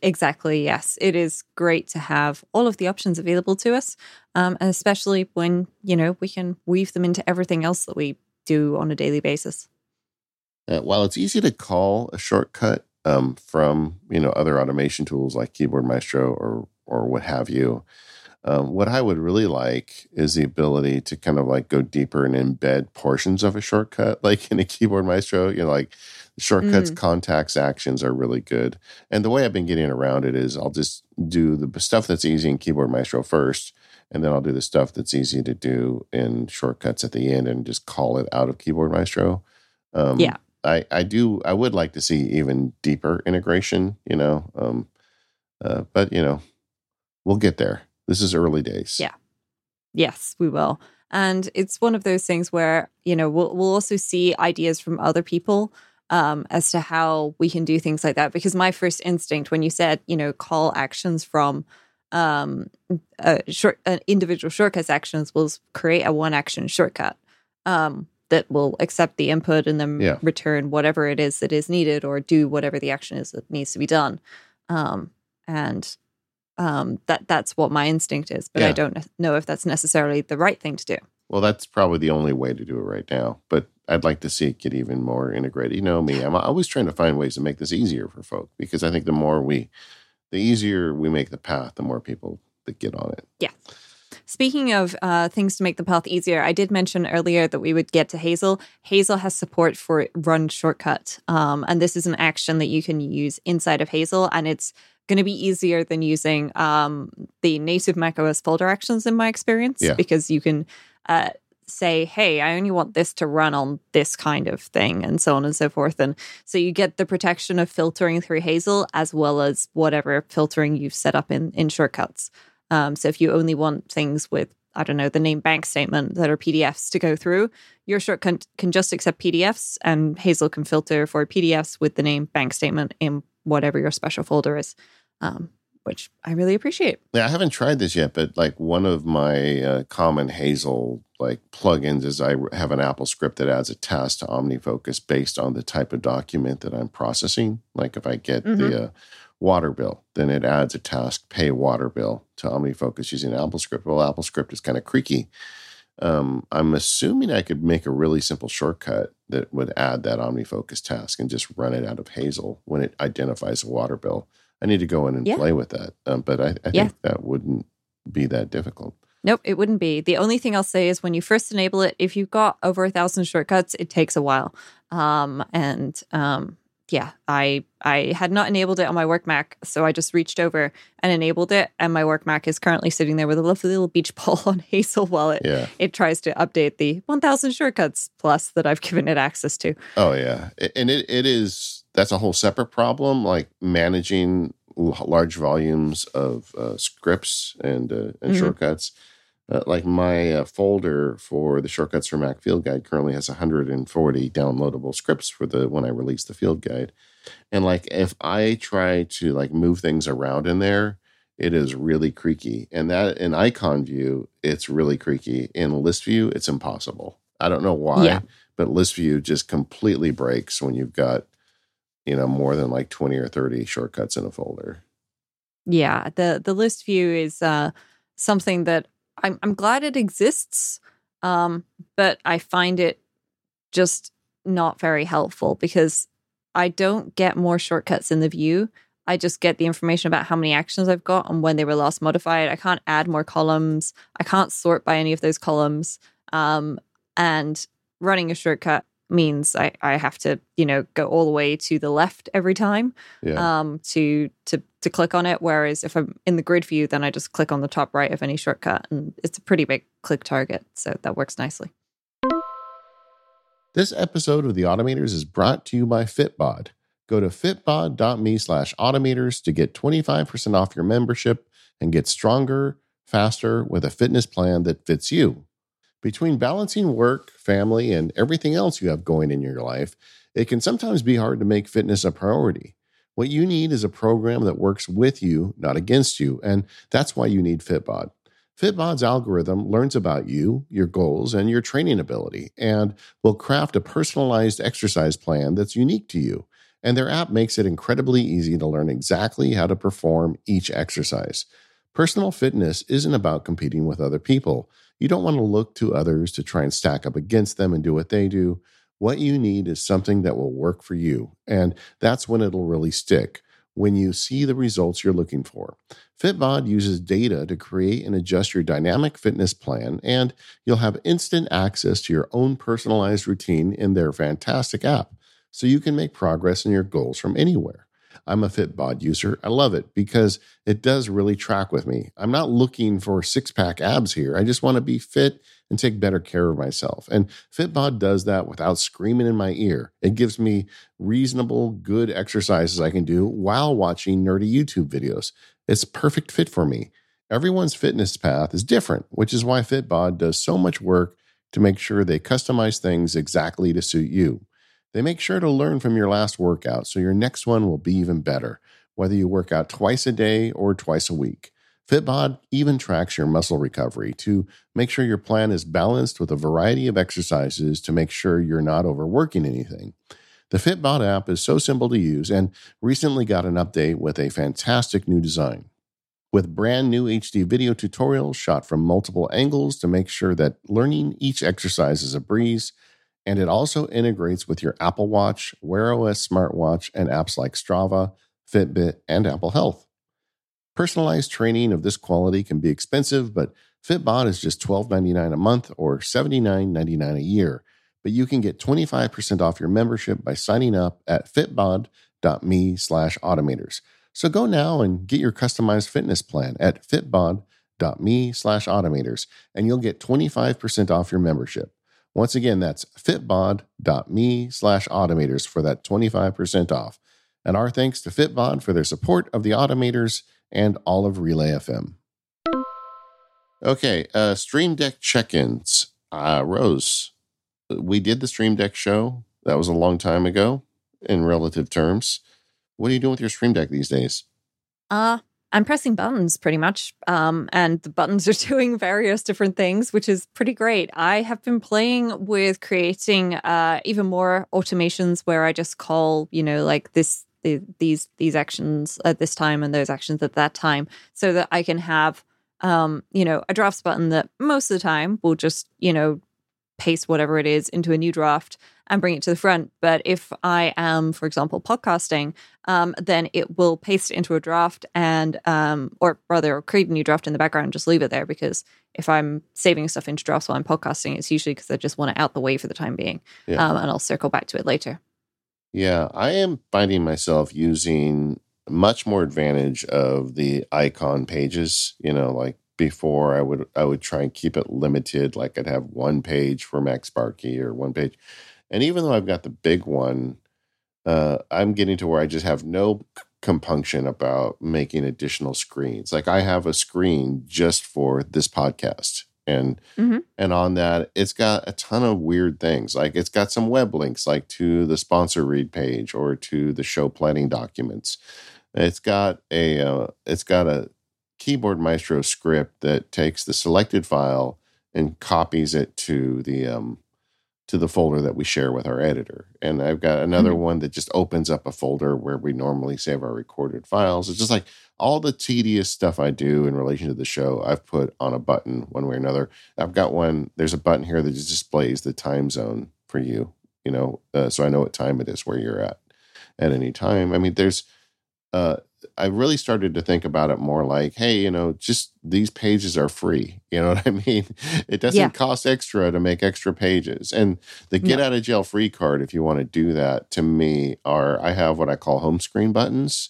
Exactly. Yes, it is great to have all of the options available to us, um, and especially when you know we can weave them into everything else that we do on a daily basis. Uh, while it's easy to call a shortcut um, from you know other automation tools like Keyboard Maestro or or what have you, um, what I would really like is the ability to kind of like go deeper and embed portions of a shortcut, <laughs> like in a Keyboard Maestro. You know, like shortcuts, mm. contacts, actions are really good. And the way I've been getting around it is I'll just do the stuff that's easy in Keyboard Maestro first, and then I'll do the stuff that's easy to do in shortcuts at the end and just call it out of Keyboard Maestro. Um, yeah. I, I do I would like to see even deeper integration, you know. Um, uh, but you know, we'll get there. This is early days. Yeah. Yes, we will. And it's one of those things where, you know, we'll we'll also see ideas from other people um, as to how we can do things like that. Because my first instinct when you said, you know, call actions from um, short, uh, individual shortcuts actions was create a one action shortcut um, that will accept the input and then yeah. return whatever it is that is needed or do whatever the action is that needs to be done. Um, and um, that that's what my instinct is, but Yeah. I don't know if that's necessarily the right thing to do. Well, that's probably the only way to do it right now. But I'd like to see it get even more integrated. You know me, I'm always trying to find ways to make this easier for folk because I think the more we, the easier we make the path, the more people that get on it. Yeah. Speaking of uh, things to make the path easier, I did mention earlier that we would get to Hazel. Hazel has support for run shortcut. Um, and this is an action that you can use inside of Hazel. And it's going to be easier than using um, the native macOS folder actions, in my experience, Yeah. because you can uh, say, hey, I only want this to run on this kind of thing, and so on and so forth. And so you get the protection of filtering through Hazel as well as whatever filtering you've set up in, in shortcuts. Um, so if you only want things with, I don't know, the name bank statement that are PDFs to go through, your shortcut can just accept PDFs, and Hazel can filter for PDFs with the name bank statement in whatever your special folder is, um, which I really appreciate. Yeah, I haven't tried this yet, but like one of my uh, common Hazel like plugins is I have an AppleScript that adds a task to OmniFocus based on the type of document that I'm processing. Like if I get the uh, water bill, then it adds a task pay water bill to OmniFocus using AppleScript. Well, AppleScript is kind of creaky. Um, I'm assuming I could make a really simple shortcut that would add that OmniFocus task and just run it out of Hazel when it identifies a water bill. I need to go in and Yeah. play with that, um, but I, I Yeah. think that wouldn't be that difficult. Nope, it wouldn't be. The only thing I'll say is when you first enable it, if you've got over a thousand shortcuts, it takes a while. Um, and um, yeah, I I had not enabled it on my work Mac, so I just reached over and enabled it, and my work Mac is currently sitting there with a lovely little beach <laughs> ball on Hazel while it Yeah. it tries to update the 1000 shortcuts plus that I've given it access to. Oh yeah, and it, it is that's a whole separate problem, like managing large volumes of uh, scripts and uh, and Mhm. shortcuts. Uh, like my uh, folder for the shortcuts for Mac Field Guide currently has 140 downloadable scripts for the when I release the Field Guide, and like if I try to like move things around in there, it is really creaky. And that in icon view, it's really creaky. In list view, it's impossible. I don't know why Yeah. but list view just completely breaks when you've got you know more than like 20 or 30 shortcuts in a folder Yeah, the the list view is uh, something that I'm I'm glad it exists, um, but I find it just not very helpful because I don't get more shortcuts in the view. I just get the information about how many actions I've got and when they were last modified. I can't add more columns. I can't sort by any of those columns. Um, and running a shortcut means I, I have to, you know, go all the way to the left every time yeah um, to to to click on it. Whereas if I'm in the grid view, then I just click on the top right of any shortcut, and it's a pretty big click target, so that works nicely. this episode of the automators is brought to you by fitbod go to fitbod.me slash automators to get 25% off your membership and get stronger faster with a fitness plan that fits you between balancing work family and everything else you have going in your life it can sometimes be hard to make fitness a priority What you need is a program that works with you, not against you. And that's why you need Fitbod. Fitbod's algorithm learns about you, your goals, and your training ability, and will craft a personalized exercise plan that's unique to you. And their app makes it incredibly easy to learn exactly how to perform each exercise. Personal fitness isn't about competing with other people. You don't want to look to others to try and stack up against them and do what they do. What you need is something that will work for you. And that's when it'll really stick, when you see the results you're looking for. Fitbod uses data to create and adjust your dynamic fitness plan, and you'll have instant access to your own personalized routine in their fantastic app, so you can make progress in your goals from anywhere. I'm a Fitbod user. I love it because it does really track with me. I'm not looking for six pack abs here. I just want to be fit and take better care of myself. And Fitbod does that without screaming in my ear. It gives me reasonable, good exercises I can do while watching nerdy YouTube videos. It's perfect fit for me. Everyone's fitness path is different, which is why Fitbod does so much work to make sure they customize things exactly to suit you. They make sure to learn from your last workout so your next one will be even better, whether you work out twice a day or twice a week. Fitbod even tracks your muscle recovery to make sure your plan is balanced with a variety of exercises to make sure you're not overworking anything. The Fitbod app is so simple to use and recently got an update with a fantastic new design. With brand new HD video tutorials shot from multiple angles to make sure that learning each exercise is a breeze, and it also integrates with your Apple Watch, Wear OS smartwatch, and apps like Strava, Fitbit, and Apple Health. Personalized training of this quality can be expensive, but Fitbod is just $12.99 a month or $79.99 a year. But you can get 25% off your membership by signing up at fitbod.me slash automators. So go now and get your customized fitness plan at fitbod.me slash automators, and you'll get 25% off your membership. Once again, that's fitbod.me slash automators for that 25% off. And our thanks to Fitbod for their support of the automators and all of Relay FM. Okay, uh, Stream Deck check ins. Uh, Rose, we did the Stream Deck show. That was a long time ago in relative terms. What are you doing with your Stream Deck these days? Uh, I'm pressing buttons pretty much. Um, and the buttons are <laughs> doing various different things, which is pretty great. I have been playing with creating uh, even more automations where I just call, you know, like this, the, these, these actions at this time and those actions at that time so that I can have, um, you know, a drafts button that most of the time will just, you know, paste whatever it is into a new draft and bring it to the front. But if I am, for example, podcasting, um, then it will paste it into a draft and, um, or rather, create a new draft in the background and just leave it there. Because if I'm saving stuff into drafts while I'm podcasting, it's usually because I just want it out the way for the time being, yeah. um, and I'll circle back to it later. Yeah, I am finding myself using much more advantage of the icon pages. You know, like before I would I would try and keep it limited. Like I'd have one page for MacSparky or one page. And even though I've got the big one, uh, I'm getting to where I just have no compunction about making additional screens. Like I have a screen just for this podcast. And mm-hmm. and on that, it's got a ton of weird things. Like it's got some web links, like to the sponsor read page or to the show planning documents. It's got a uh, it's got a keyboard maestro script that takes the selected file and copies it to the um, to the folder that we share with our editor. And I've got another mm-hmm. one that just opens up a folder where we normally save our recorded files. It's just like all the tedious stuff I do in relation to the show, I've put on a button one way or another. I've got one, there's a button here that just displays the time zone for you, you know, uh, so I know what time it is where you're at at any time. I mean, there's, uh, I really started to think about it more like, hey, you know, just these pages are free. <laughs> You know what I mean? It doesn't yeah. cost extra to make extra pages. And the get no. out of jail free card, if you want to do that, to me, are I have what I call home screen buttons.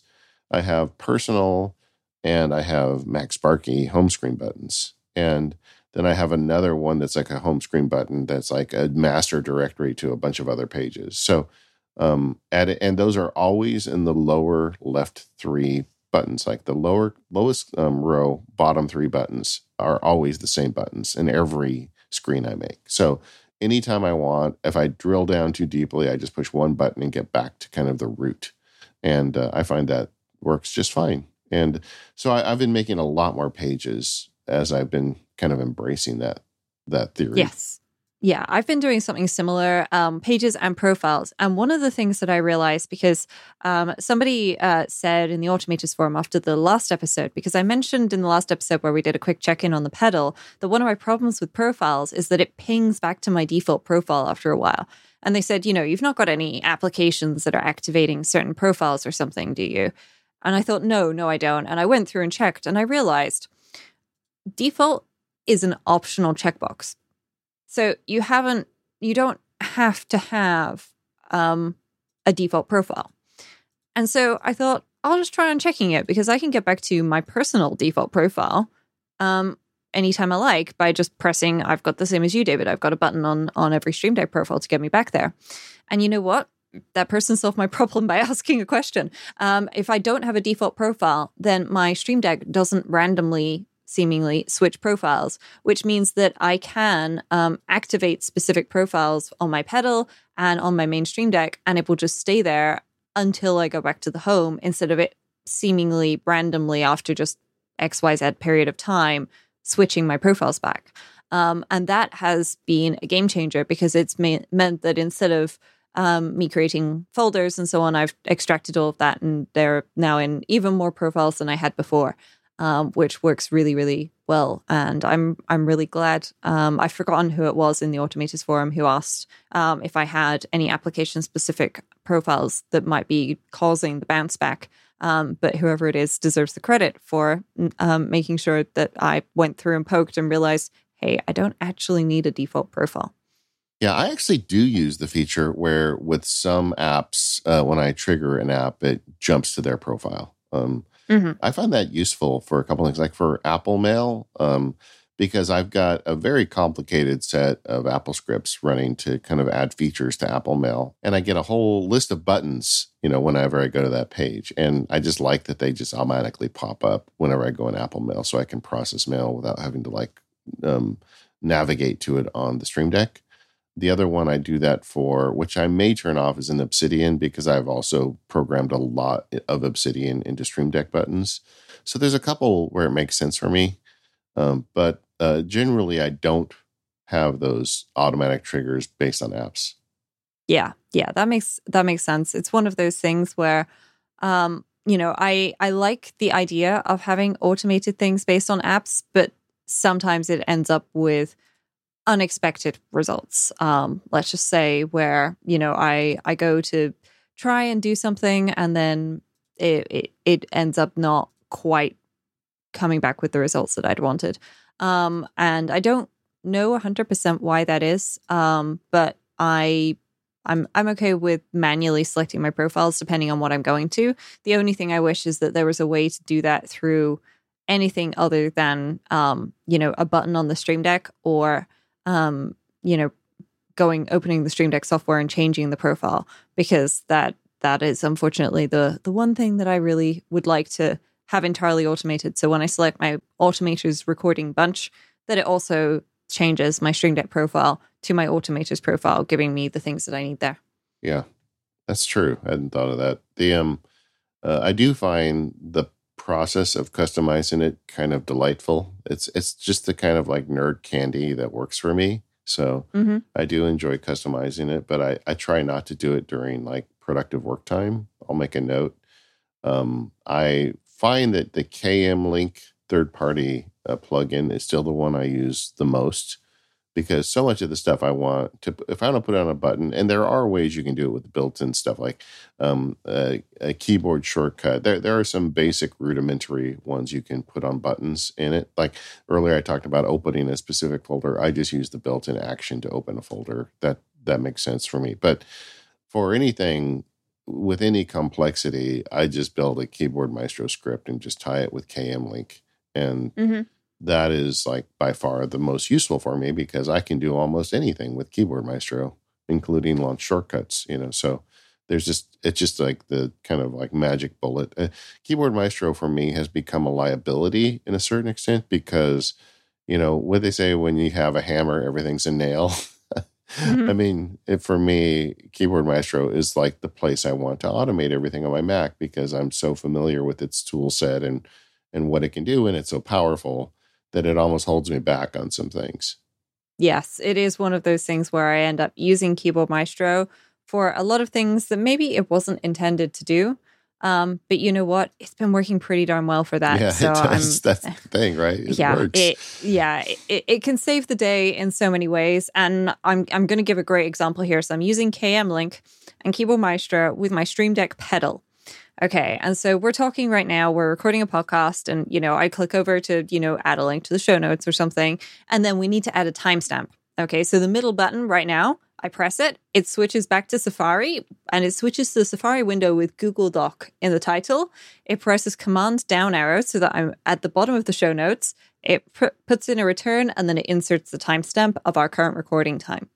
I have personal and I have MacSparky home screen buttons. And then I have another one that's like a home screen button that's like a master directory to a bunch of other pages. So um, at it, and those are always in the lower left three buttons. Like the lower lowest um, row, bottom three buttons are always the same buttons in every screen I make. So anytime I want, if I drill down too deeply, I just push one button and get back to kind of the root, and uh, I find that works just fine. And so I, I've been making a lot more pages as I've been kind of embracing that that theory. Yes. Yeah, I've been doing something similar, um, pages and profiles. And one of the things that I realized because um, somebody uh, said in the Automators forum after the last episode, because I mentioned in the last episode where we did a quick check in on the pedal, that one of my problems with profiles is that it pings back to my default profile after a while. And they said, you know, you've not got any applications that are activating certain profiles or something, do you? And I thought, no, no, I don't. And I went through and checked and I realized default is an optional checkbox so you haven't, you don't have to have um, a default profile. And so I thought, I'll just try on checking it because I can get back to my personal default profile um, anytime I like by just pressing. I've got the same as you, David. I've got a button on on every Stream Deck profile to get me back there. And you know what? That person solved my <laughs> problem by asking a question. Um, if I don't have a default profile, then my Stream Deck doesn't randomly seemingly switch profiles, which means that I can um, activate specific profiles on my pedal and on my main Stream Deck, and it will just stay there until I go back to the home instead of it seemingly randomly after just XYZ period of time switching my profiles back. Um, and that has been a game changer because it's ma- meant that instead of um, me creating folders and so on, I've extracted all of that and they're now in even more profiles than I had before um, which works really, really well. And I'm I'm really glad. Um, I've forgotten who it was in the Automators forum who asked um, if I had any application specific profiles that might be causing the bounce back. Um, but whoever it is deserves the credit for um, making sure that I went through and poked and realized, hey, I don't actually need a default profile. Yeah, I actually do use the feature where with some apps, uh, when I trigger an app, it jumps to their profile. Um, Mm-hmm. I find that useful for a couple things, like for Apple Mail, um, because I've got a very complicated set of AppleScripts running to kind of add features to Apple Mail, and I get a whole list of buttons, you know, whenever I go to that page, and I just like that they just automatically pop up whenever I go in Apple Mail, so I can process mail without having to like um, navigate to it on the Stream Deck. The other one I do that for, which I may turn off, is an Obsidian because I've also programmed a lot of Obsidian into Stream Deck buttons. So there's a couple where it makes sense for me, um, but uh, generally I don't have those automatic triggers based on apps. Yeah, yeah, that makes that makes sense. It's one of those things where, um, you know, I I like the idea of having automated things based on apps, but sometimes it ends up with unexpected results. Um, let's just say where you know I I go to try and do something and then it it, it ends up not quite coming back with the results that I'd wanted. Um, and I don't know 100% why that is. Um, but I I'm I'm okay with manually selecting my profiles depending on what I'm going to. The only thing I wish is that there was a way to do that through anything other than um, you know, a button on the Stream Deck or um, you know, going opening the Stream Deck software and changing the profile because that that is unfortunately the the one thing that I really would like to have entirely automated. So when I select my automators recording bunch, that it also changes my Stream Deck profile to my automators profile, giving me the things that I need there. Yeah, that's true. I hadn't thought of that. The um, uh, I do find the process of customizing it kind of delightful. It's it's just the kind of like nerd candy that works for me. So mm-hmm. I do enjoy customizing it, but I I try not to do it during like productive work time. I'll make a note. Um, I find that the KM Link third party uh, plugin is still the one I use the most because so much of the stuff I want to, if I don't put it on a button, and there are ways you can do it with built-in stuff like um, a, a, keyboard shortcut. There, there are some basic rudimentary ones you can put on buttons in it. Like earlier, I talked about opening a specific folder. I just use the built-in action to open a folder. That that makes sense for me. But for anything with any complexity, I just build a keyboard maestro script and just tie it with KM Link and. Mm-hmm that is like by far the most useful for me because I can do almost anything with Keyboard Maestro, including launch shortcuts. You know, so there's just it's just like the kind of like magic bullet. Uh, Keyboard Maestro for me has become a liability in a certain extent because you know what they say when you have a hammer, everything's a nail. <laughs> mm-hmm. I mean, it, for me, Keyboard Maestro is like the place I want to automate everything on my Mac because I'm so familiar with its tool set and and what it can do, and it's so powerful that it almost holds me back on some things. Yes, it is one of those things where I end up using Keyboard Maestro for a lot of things that maybe it wasn't intended to do. Um, but you know what? It's been working pretty darn well for that. Yeah, <laughs> so That's the <laughs> thing, right? It yeah, works. it yeah, it, it can save the day in so many ways. And I'm I'm going to give a great example here. So I'm using KM Link and Keyboard Maestro with my Stream Deck pedal. Okay. And so we're talking right now, we're recording a podcast, and, you know, I click over to, you know, add a link to the show notes or something. And then we need to add a timestamp. Okay. So the middle button right now, I press it, it switches back to Safari and it switches to the Safari window with Google Doc in the title. It presses Command down arrow so that I'm at the bottom of the show notes. It pr- puts in a return and then it inserts the timestamp of our current recording time.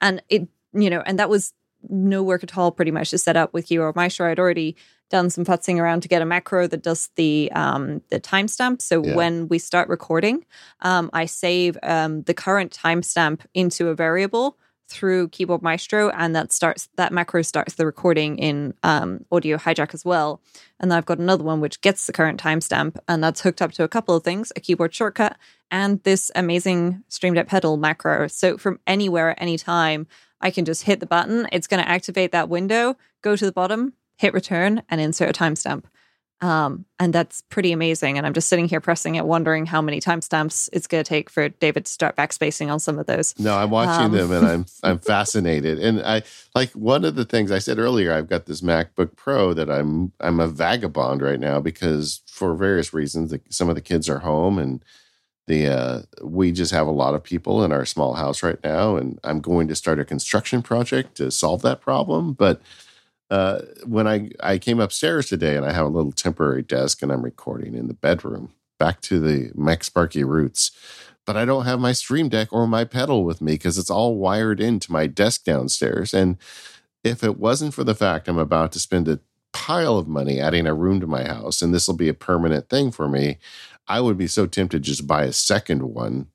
And it, you know, and that was no work at all pretty much to set up with Keyboard Maestro. I'd already done some futzing around to get a macro that does the um, the timestamp. So yeah. when we start recording, um, I save um, the current timestamp into a variable through Keyboard Maestro, and that starts that macro starts the recording in um, Audio Hijack as well. And then I've got another one which gets the current timestamp, and that's hooked up to a couple of things: a keyboard shortcut and this amazing Stream Deck pedal macro. So from anywhere at any time, I can just hit the button. It's going to activate that window, go to the bottom, hit return, and insert a timestamp. Um, and that's pretty amazing. And I'm just sitting here pressing it, wondering how many timestamps it's going to take for David to start backspacing on some of those. No, I'm watching um, them and I'm <laughs> I'm fascinated. And I like one of the things I said earlier. I've got this MacBook Pro that I'm I'm a vagabond right now because for various reasons, the, some of the kids are home and the uh, we just have a lot of people in our small house right now, and I'm going to start a construction project to solve that problem. But uh, when I I came upstairs today, and I have a little temporary desk, and I'm recording in the bedroom. Back to the MacSparky roots, but I don't have my Stream Deck or my pedal with me because it's all wired into my desk downstairs. And if it wasn't for the fact I'm about to spend a pile of money adding a room to my house, and this will be a permanent thing for me, I would be so tempted to just buy a second one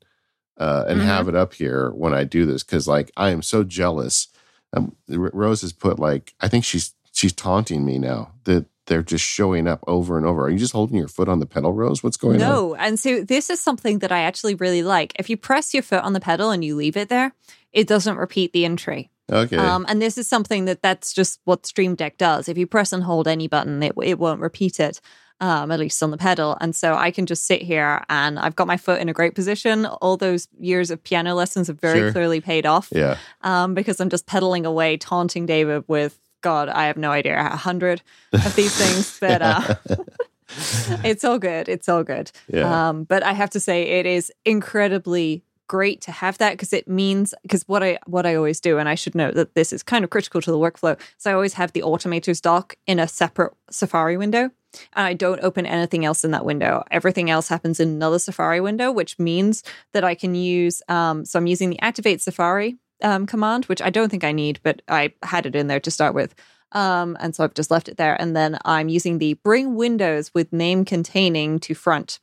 uh, and mm-hmm. have it up here when I do this because, like, I am so jealous. Um, Rose has put like I think she's she's taunting me now that they're just showing up over and over. Are you just holding your foot on the pedal, Rose? What's going no. on? No, and so this is something that I actually really like. If you press your foot on the pedal and you leave it there, it doesn't repeat the entry. Okay. Um, and this is something that that's just what Stream Deck does. If you press and hold any button, it it won't repeat it. Um, at least on the pedal. And so I can just sit here and I've got my foot in a great position. All those years of piano lessons have very Sure. clearly paid off Yeah. um, because I'm just pedaling away, taunting David with, God, I have no idea, a hundred of these things. <laughs> But uh, <laughs> it's all good. It's all good. Yeah. Um, but I have to say, it is incredibly great to have that because it means because what I what I always do, and I should note that this is kind of critical to the workflow. So I always have the automators doc in a separate Safari window, and I don't open anything else in that window. Everything else happens in another Safari window, which means that I can use. Um, so I'm using the activate Safari um, command, which I don't think I need, but I had it in there to start with. Um, and so I've just left it there. And then I'm using the bring windows with name containing to front.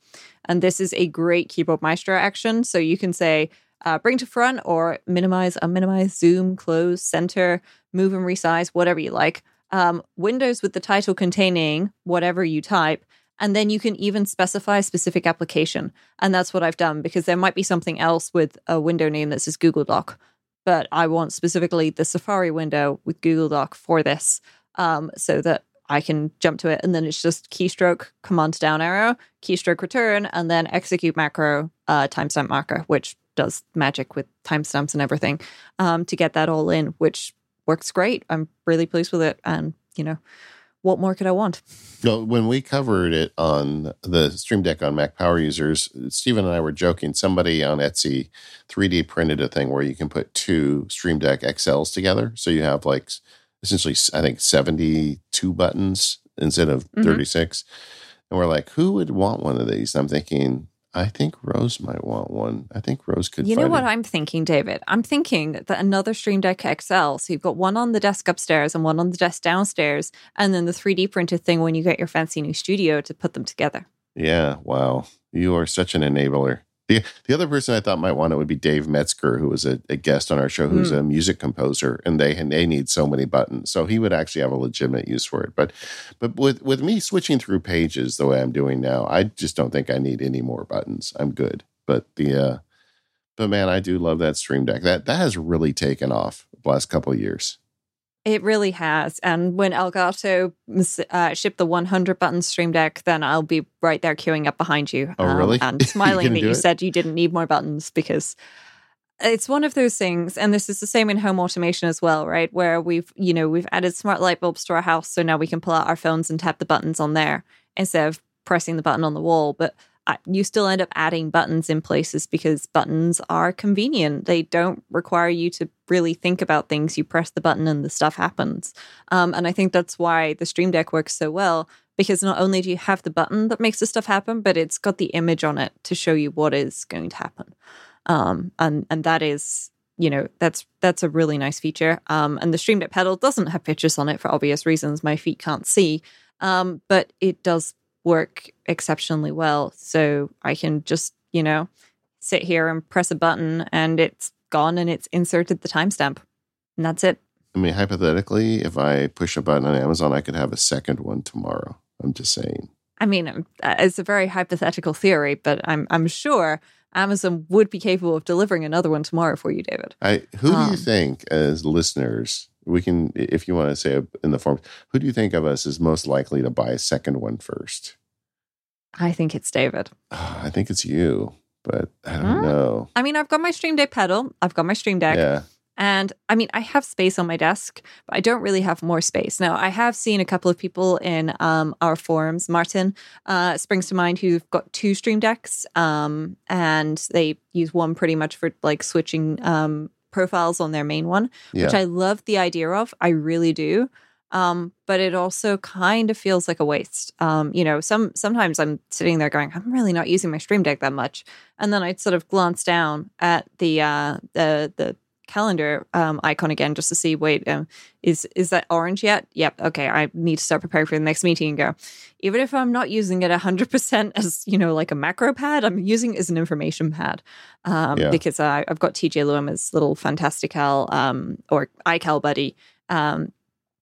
And this is a great keyboard maestro action. So you can say uh, bring to front or minimize, unminimize, zoom, close, center, move and resize, whatever you like. Um, windows with the title containing whatever you type. And then you can even specify a specific application. And that's what I've done because there might be something else with a window name that says Google Doc but I want specifically the Safari window with Google Doc for this um, so that I can jump to it. And then it's just keystroke, command down arrow, keystroke return, and then execute macro, uh, timestamp marker, which does magic with timestamps and everything um, to get that all in, which works great. I'm really pleased with it. And, you know, what more could I want? No, when we covered it on the Stream Deck on Mac Power Users, Stephen and I were joking. Somebody on Etsy 3D printed a thing where you can put two Stream Deck XLs together. So you have like essentially, I think, 72 buttons instead of Mhm. 36. And we're like, who would want one of these? I'm thinking, I think Rose might want one. I think Rose could You know what it. I'm thinking, David? I'm thinking that another Stream Deck XL. So you've got one on the desk upstairs and one on the desk downstairs, and then the 3D printed thing when you get your fancy new studio to put them together. Yeah, wow. You are such an enabler. The, the other person I thought might want it would be Dave Metzger, who was a, a guest on our show, who's a music composer, and they and they need so many buttons. So he would actually have a legitimate use for it. But but with with me switching through pages the way I'm doing now, I just don't think I need any more buttons. I'm good. But the uh but man, I do love that Stream Deck. That that has really taken off the last couple of years. It really has. And when Elgato uh, shipped the 100 button Stream Deck, then I'll be right there queuing up behind you. Oh, really? And <laughs> smiling that you it? said you didn't need more buttons because it's one of those things and this is the same in home automation as well right where we've you know we've added smart light bulbs to our house so now we can pull out our phones and tap the buttons on there instead of pressing the button on the wall but you still end up adding buttons in places because buttons are convenient. They don't require you to really think about things. You press the button and the stuff happens. Um, and i think that's why the stream deck works so well because not only do you have the button that makes the stuff happen but it's got the image on it to show you what is going to happen. Um, and and that is you know that's that's a really nice feature. Um, and the stream deck pedal doesn't have pictures on it for obvious reasons. My feet can't see. Um, but it does work exceptionally well so i can just you know sit here and press a button and it's gone and it's inserted the timestamp and that's it I mean, hypothetically, if I push a button on Amazon, I could have a second one tomorrow. I'm just saying. I mean, um, uh, it's a very hypothetical theory, but I'm I'm sure Amazon would be capable of delivering another one tomorrow for you, David. I who do Um, you think as listeners we can if you want to say in the form who do you think of us is most likely to buy a second one first? I think it's David. Ah, I think it's you, but I don't Hmm? know. I mean, I've got my Stream Deck pedal, I've got my Stream Deck, Yeah. and I mean, I have space on my desk, but I don't really have more space. Now, I have seen a couple of people in um, our forums. Martin uh, springs to mind who've got two Stream Decks, um, and they use one pretty much for like switching um, profiles on their main one, which I love the idea of. I really do. Um, but it also kind of feels like a waste. Um, you know, some sometimes I'm sitting there going, I'm really not using my Stream Deck that much, and then I'd sort of glance down at the uh, the the calendar um, icon again just to see. Wait, um, is is that orange yet? Yep. Okay, I need to start preparing for the next meeting and go. Even if I'm not using it 100 percent as you know, like a macro pad, I'm using it as an information pad um, Yeah. because I, I've got TJ Luoma's little Fantastical um, or icalBuddy um,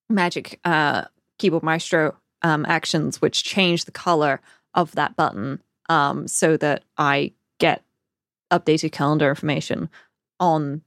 magic uh, keyboard maestro um, actions, which change the color of that button um, so that I get updated calendar information on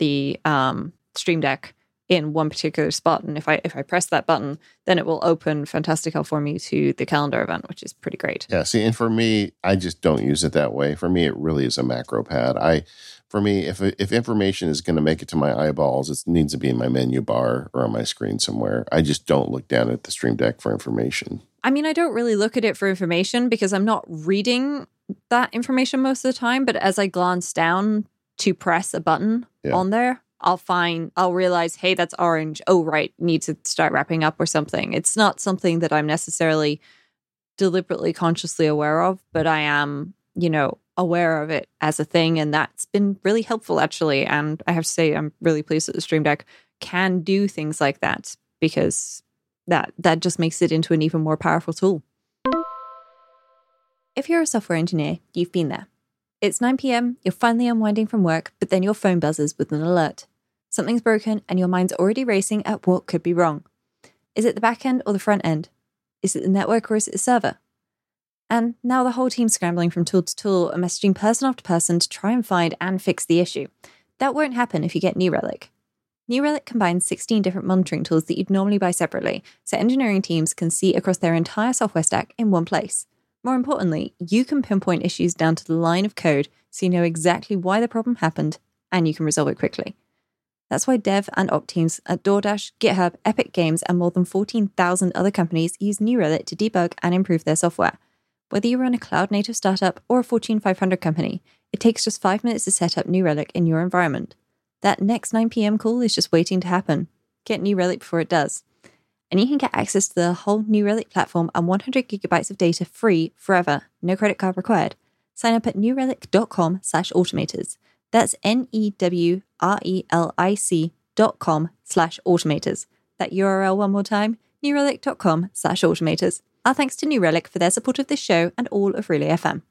the um, Stream Deck in one particular spot. And if I if I press that button, then it will open Fantastical for me to the calendar event, which is pretty great. Yeah. See, and for me, I just don't use it that way. For me, it really is a macro pad. I, for me, if if information is going to make it to my eyeballs, it needs to be in my menu bar or on my screen somewhere. I just don't look down at the Stream Deck for information. I mean, I don't really look at it for information because I'm not reading that information most of the time. But as I glance down to press a button yeah. on there, I'll find, I'll realize, hey, that's orange. Oh, right, need to start wrapping up or something. It's not something that I'm necessarily deliberately consciously aware of, but I am, you know, aware of it as a thing. And that's been really helpful, actually. And I have to say, I'm really pleased that the Stream Deck can do things like that because that that just makes it into an even more powerful tool. If you're a software engineer, you've been there. It's 9 p.m., you're finally unwinding from work, but then your phone buzzes with an alert. Something's broken and your mind's already racing at what could be wrong. Is it the back end or the front end? Is it the network or is it the server? And now the whole team's scrambling from tool to tool and messaging person after person to try and find and fix the issue. That won't happen if you get New Relic. New Relic combines 16 different monitoring tools that you'd normally buy separately, so engineering teams can see across their entire software stack in one place. More importantly, you can pinpoint issues down to the line of code so you know exactly why the problem happened and you can resolve it quickly. That's why dev and op teams at DoorDash, GitHub, Epic Games, and more than 14,000 other companies use New Relic to debug and improve their software. Whether you run a cloud native startup or a Fortune 500 company, it takes just five minutes to set up New Relic in your environment. That next 9 p.m. call is just waiting to happen. Get New Relic before it does. And you can get access to the whole New Relic platform and 100 gigabytes of data free forever, no credit card required. Sign up at newrelic.com slash automators. That's N-E-W-R-E-L-I-C dot com slash automators. That URL one more time, newrelic.com slash automators. Our thanks to New Relic for their support of this show and all of Relay FM.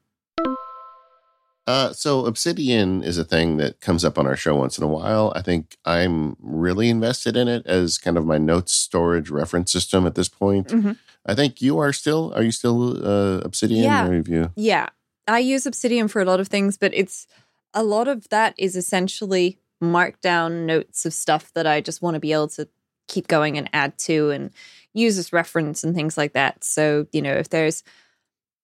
Uh, so Obsidian is a thing that comes up on our show once in a while. I think I'm really invested in it as kind of my notes storage reference system at this point. Mm-hmm. I think you are still. Are you still uh, Obsidian? Yeah. Yeah. I use Obsidian for a lot of things, but it's a lot of that is essentially markdown notes of stuff that I just want to be able to keep going and add to and use as reference and things like that. So, you know, if there's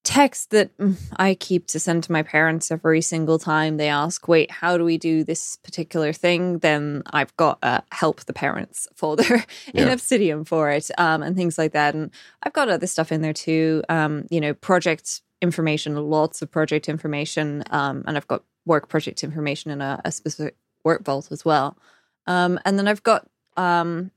text that mm, I keep to send to my parents every single time they ask, wait, how do we do this particular thing? Then I've got a help the parents <laughs> folder in yeah. Obsidian for it um, and things like that. And I've got other stuff in there too, um, you know, project information, lots of project information. Um, and I've got work project information in a, a specific work vault as well. Um, and then I've got, um,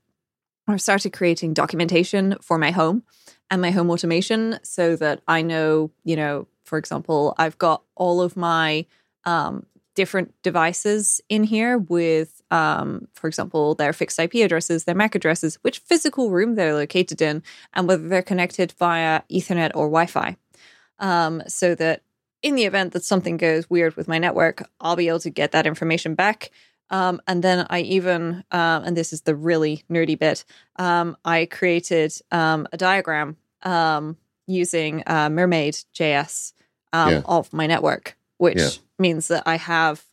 I've started creating documentation for my home and my home automation so that I know, you know, for example, I've got all of my um, different devices in here with, um, for example, their fixed IP addresses, their MAC addresses, which physical room they're located in, and whether they're connected via Ethernet or Wi Fi. Um, so that in the event that something goes weird with my network, I'll be able to get that information back. Um, and then I even, uh, and this is the really nerdy bit, um, I created um, a diagram um, using uh, Mermaid JS um, yeah. of my network, which yeah. means that I have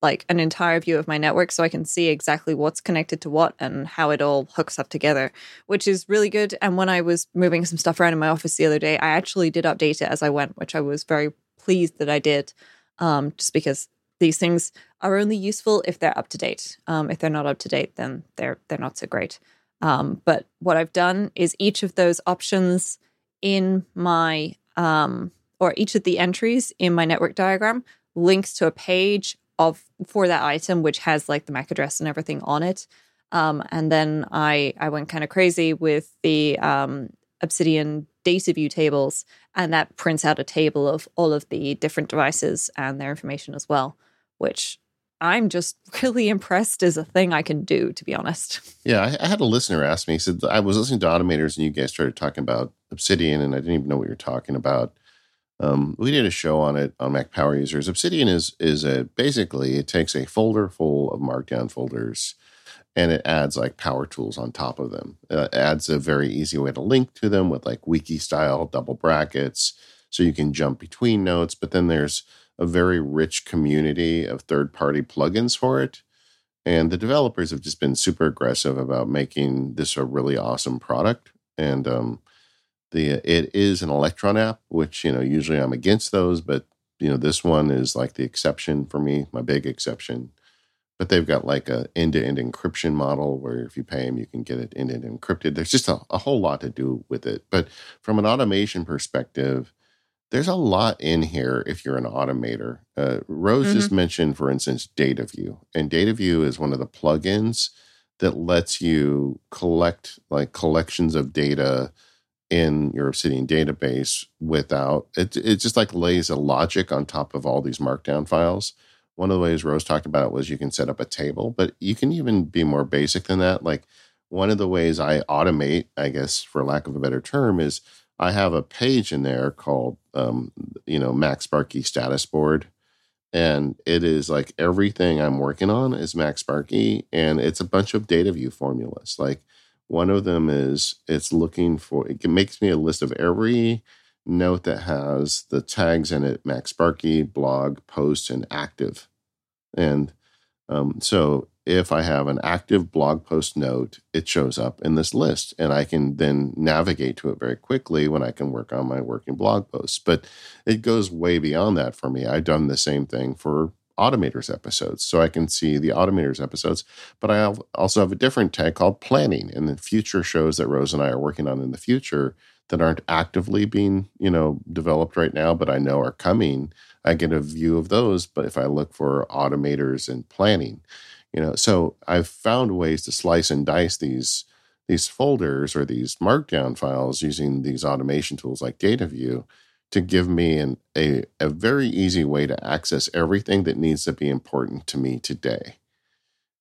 like an entire view of my network so I can see exactly what's connected to what and how it all hooks up together, which is really good. And when I was moving some stuff around in my office the other day, I actually did update it as I went, which I was very pleased that I did, um, just because these things are only useful if they're up to date. Um, if they're not up to date, then they're they're not so great. Um, but what I've done is each of those options in my um, or each of the entries in my network diagram links to a page of for that item which has like the MAC address and everything on it. Um, and then I I went kind of crazy with the um, Obsidian data view tables, and that prints out a table of all of the different devices and their information as well, which I'm just <laughs> really impressed as a thing I can do, to be honest. Yeah, I, I, had a listener ask me. He said, I was listening to Automators and you guys started talking about Obsidian and I didn't even know what you were talking about. Um, we did a show on it on Mac Power Users. Obsidian is is a basically it takes a folder full of markdown folders and it adds like power tools on top of them. It adds a very easy way to link to them with like wiki style double brackets so you can jump between notes. But then there's a very rich community of third party plugins for it. And the developers have just been super aggressive about making this a really awesome product. And um, the it is an Electron app, which you know usually I'm against those, but you know this one is like the exception for me, my big exception. But they've got like a end-to-end encryption model where if you pay them, you can get it end-to-end encrypted. There's just a, a whole lot to do with it. But from an automation perspective, there's a lot in here if you're an automator. Uh, Rose mm-hmm. just mentioned, for instance, DataView, and DataView is one of the plugins that lets you collect like collections of data in your Obsidian database without it. It just like lays a logic on top of all these Markdown files. One of the ways Rose talked about it was you can set up a table, but you can even be more basic than that. Like one of the ways I automate, I guess, for lack of a better term, is I have a page in there called, um, you know, MacSparky status board. And it is like everything I'm working on is MacSparky. and it's a bunch of data view formulas. Like one of them is it's looking for, it makes me a list of every note that has the tags in it MacSparky, blog, post, and active. And um, so if I have an active blog post note, it shows up in this list and I can then navigate to it very quickly when I can work on my working blog posts. But it goes way beyond that for me. I've done the same thing for automators episodes so I can see the automators episodes. But I also have a different tag called planning and the future shows that Rose and I are working on in the future that aren't actively being, you know, developed right now, but I know are coming. I get a view of those. But if I look for automators and planning, you know so i've found ways to slice and dice these these folders or these markdown files using these automation tools like DataView to give me an, a, a very easy way to access everything that needs to be important to me today.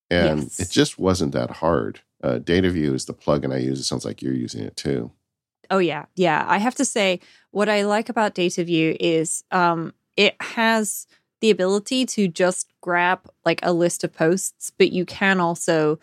And yes. it just wasn't that hard. Uh, DataView is the plugin I use. It sounds like you're using it too. Oh, yeah. Yeah. I have to say, what I like about DataView is um, it has the ability to just grab like a list of posts, but you can also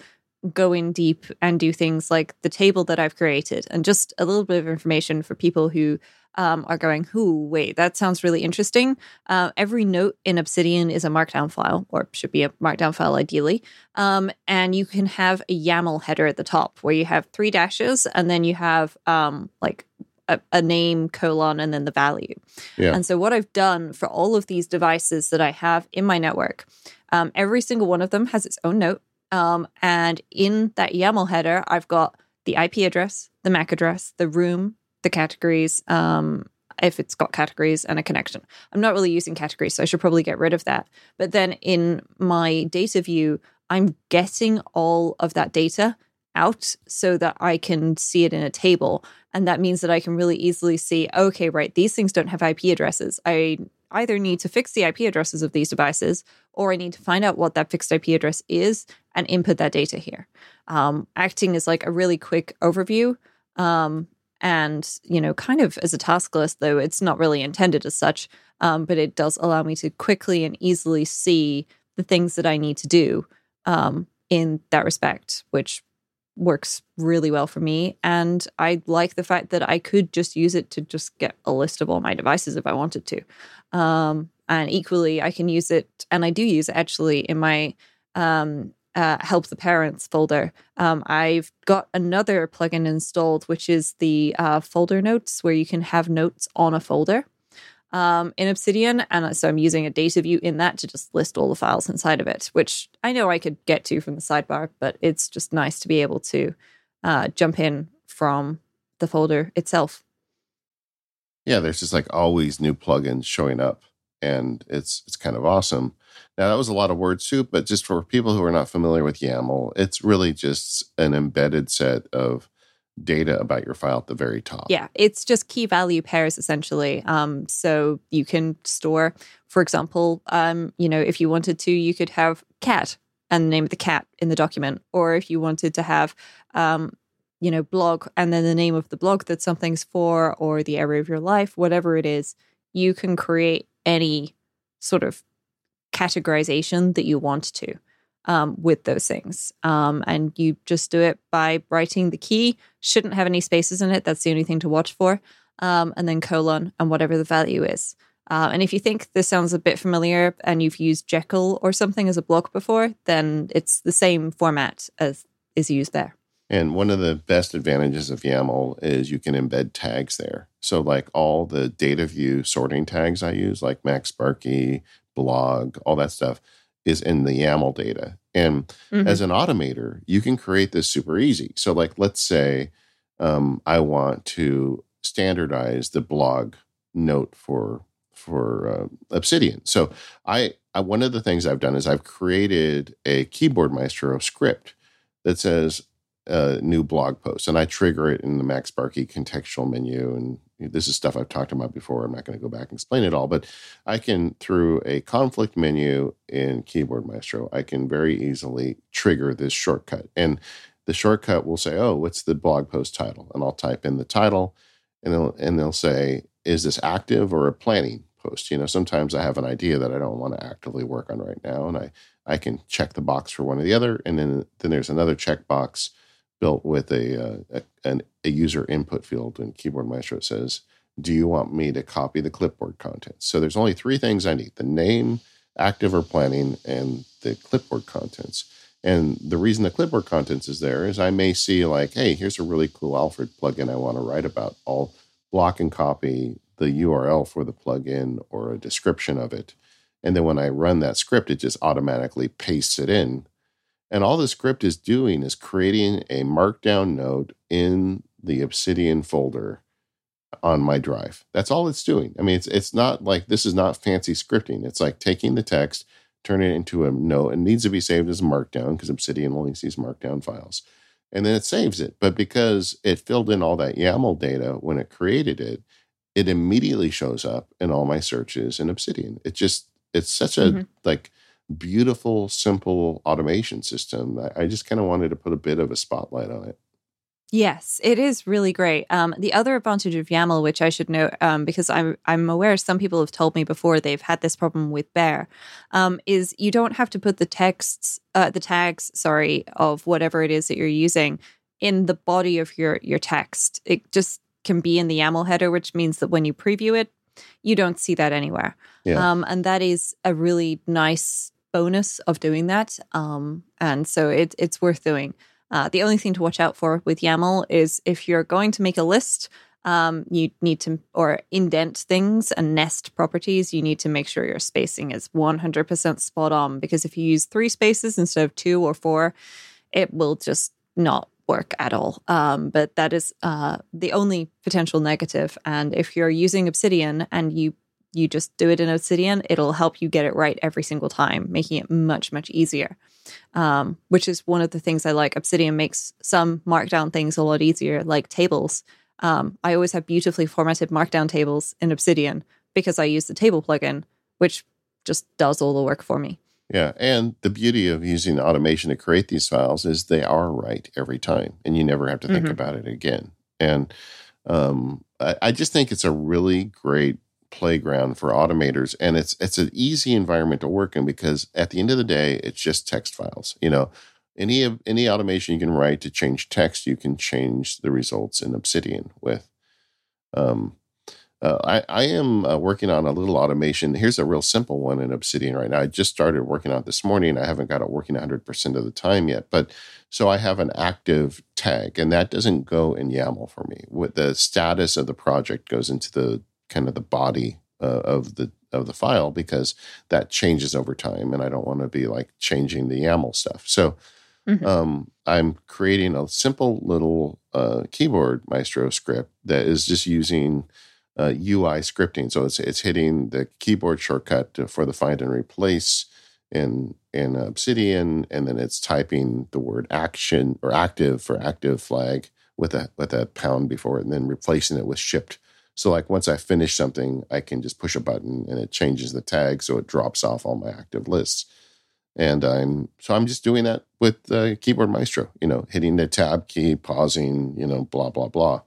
go in deep and do things like the table that I've created and just a little bit of information for people who um, are going, "Who? Wait, that sounds really interesting." Uh, every note in Obsidian is a Markdown file, or should be a Markdown file ideally, um, and you can have a YAML header at the top where you have three dashes, and then you have um, like a, a, name colon and then the value. Yeah. And so what I've done for all of these devices that I have in my network, um, every single one of them has its own note. Um, and in that YAML header, I've got the IP address, the MAC address, the room, the categories, um, if it's got categories and a connection. I'm not really using categories, so I should probably get rid of that. But then in my data view, I'm getting all of that data out so that I can see it in a table. And that means that I can really easily see, okay, right, these things don't have IP addresses. I either need to fix the IP addresses of these devices or I need to find out what that fixed IP address is and input that data here. Um, acting is like a really quick overview. Um, and, you know, kind of as a task list, though it's not really intended as such, um, but it does allow me to quickly and easily see the things that I need to do um, in that respect, which works really well for me. And I like the fact that I could just use it to just get a list of all my devices if I wanted to. Um, and equally, I can use it, and I do use it actually in my um, uh, help the parents folder. Um, I've got another plugin installed, which is the uh, folder notes, where you can have notes on a folder um, in Obsidian. And so I'm using a data view in that to just list all the files inside of it, which I know I could get to from the sidebar, but it's just nice to be able to uh, jump in from the folder itself. Yeah, there's just like always new plugins showing up, and it's it's kind of awesome. Now that was a lot of word soup, but just for people who are not familiar with YAML, it's really just an embedded set of data about your file at the very top. Yeah, it's just key value pairs essentially. Um, so you can store, for example, um, you know, if you wanted to, you could have cat and the name of the cat in the document, or if you wanted to have, um, you know, blog and then the name of the blog that something's for, or the area of your life, whatever it is, you can create any sort of categorization that you want to um, with those things. Um, and you just do it by writing the key, shouldn't have any spaces in it. That's the only thing to watch for. Um, and then colon and whatever the value is. Uh, and if you think this sounds a bit familiar and you've used Jekyll or something as a block before, then it's the same format as is used there. And one of the best advantages of YAML is you can embed tags there. So, like all the data view sorting tags I use, like MacSparky, blog, all that stuff, is in the YAML data. And mm-hmm. as an automator, you can create this super easy. So, like, let's say um, I want to standardize the blog note for for uh, Obsidian. So, I, I one of the things I've done is I've created a Keyboard Maestro script that says a new blog post, and I trigger it in the MacSparky contextual menu. And this is stuff I've talked about before. I'm not going to go back and explain it all, but I can through a conflict menu in Keyboard Maestro, I can very easily trigger this shortcut, and the shortcut will say, "Oh, what's the blog post title?" And I'll type in the title, and they'll and they'll say, "Is this active or a planning post?" You know, sometimes I have an idea that I don't want to actively work on right now, and I I can check the box for one or the other, and then then there's another checkbox built with a, uh, a, a user input field in Keyboard Maestro. Says, "Do you want me to copy the clipboard contents?" So there's only three things I need: the name, active or planning, and the clipboard contents. And the reason the clipboard contents is there is I may see like, hey, here's a really cool Alfred plugin I want to write about. I'll block and copy the URL for the plugin or a description of it. And then when I run that script, it just automatically pastes it in and all the script is doing is creating a markdown note in the Obsidian folder on my drive. That's all it's doing. I mean, it's it's not like this is not fancy scripting. It's like taking the text, turning it into a note. It needs to be saved as a markdown because Obsidian only sees markdown files. And then it saves it. But because it filled in all that YAML data when it created it, it immediately shows up in all my searches in Obsidian. It just it's such a mm-hmm. like beautiful, simple automation system. I, just kind of wanted to put a bit of a spotlight on it. Yes, it is really great. Um, the other advantage of YAML, which I should note, um, because I'm I'm aware some people have told me before they've had this problem with Bear, um, is you don't have to put the texts, uh, the tags, sorry, of whatever it is that you're using in the body of your your text. It just can be in the YAML header, which means that when you preview it, you don't see that anywhere. Yeah. Um, and that is a really nice bonus of doing that. Um, and so it, it's worth doing. Uh, the only thing to watch out for with YAML is if you're going to make a list, um, you need to, or indent things and nest properties, you need to make sure your spacing is 100% spot on. Because if you use three spaces instead of two or four, it will just not work at all. Um, but that is uh, the only potential negative. And if you're using Obsidian and you you just do it in Obsidian, it'll help you get it right every single time, making it much, much easier. Um, which is one of the things I like. Obsidian makes some markdown things a lot easier, like tables. Um, I always have beautifully formatted markdown tables in Obsidian because I use the table plugin, which just does all the work for me. Yeah. And the beauty of using automation to create these files is they are right every time and you never have to think mm-hmm. about it again. And um, I, I, just think it's a really great playground for automators and it's it's an easy environment to work in because at the end of the day it's just text files you know any of any automation you can write to change text you can change the results in obsidian with um, uh, I, I am uh, working on a little automation. Here's a real simple one in Obsidian right now. I just started working on it this morning. I haven't got it working 100% of the time yet. But so I have an active tag, and that doesn't go in YAML for me. With the status of the project goes into the kind of the body uh, of the of the file because that changes over time, and I don't want to be like changing the YAML stuff. So mm-hmm. um, I'm creating a simple little uh, keyboard Maestro script that is just using uh, UI scripting. So it's it's hitting the keyboard shortcut for the find and replace in in Obsidian, and then it's typing the word action or active for active flag with a with a pound before it, and then replacing it with shipped so like once I finish something, I can just push a button and it changes the tag, so it drops off all my active lists. And I'm so I'm just doing that with uh, Keyboard Maestro. You know, hitting the tab key, pausing. You know, blah blah blah.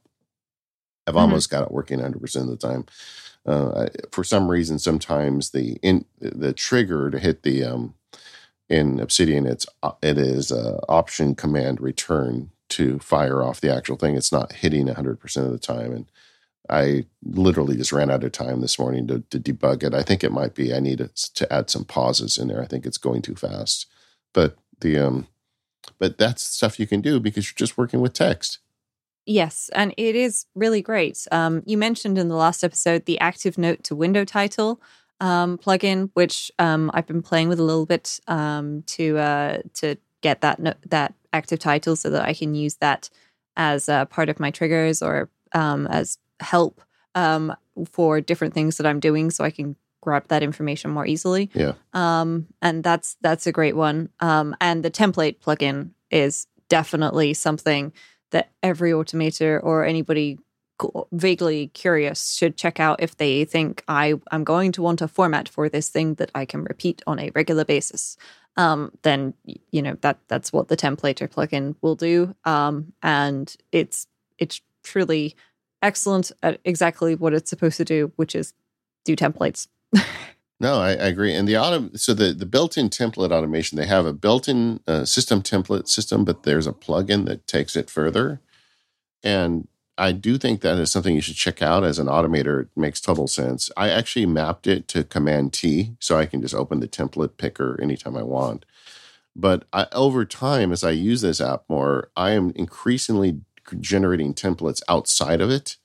I've mm-hmm. almost got it working 100 percent of the time. Uh, I, for some reason, sometimes the in the trigger to hit the um, in Obsidian, it's uh, it is uh, option command return to fire off the actual thing. It's not hitting 100 percent of the time, and I literally just ran out of time this morning to, to debug it. I think it might be I need to, add some pauses in there. I think it's going too fast. But the um, but that's stuff you can do because you're just working with text. Yes, and it is really great. Um, you mentioned in the last episode the active note to window title um, plugin, which um, I've been playing with a little bit um, to uh, to get that no- that active title so that I can use that as a part of my triggers or um, as help um, for different things that I'm doing, so I can grab that information more easily. Yeah. Um, and that's that's a great one. Um, and the template plugin is definitely something that every automator or anybody vaguely curious should check out if they think I am going to want a format for this thing that I can repeat on a regular basis. Um, then you know that that's what the templater plugin will do, um, and it's it's truly excellent at exactly what it's supposed to do, which is do templates. <laughs> no, I, I, agree. And the auto, so the the built-in template automation, they have a built-in uh, system template system, but there's a plugin that takes it further. And I do think that is something you should check out as an automator. It makes total sense. I actually mapped it to Command T, so I can just open the template picker anytime I want. But I, over time, as I use this app more, I am increasingly generating templates outside of it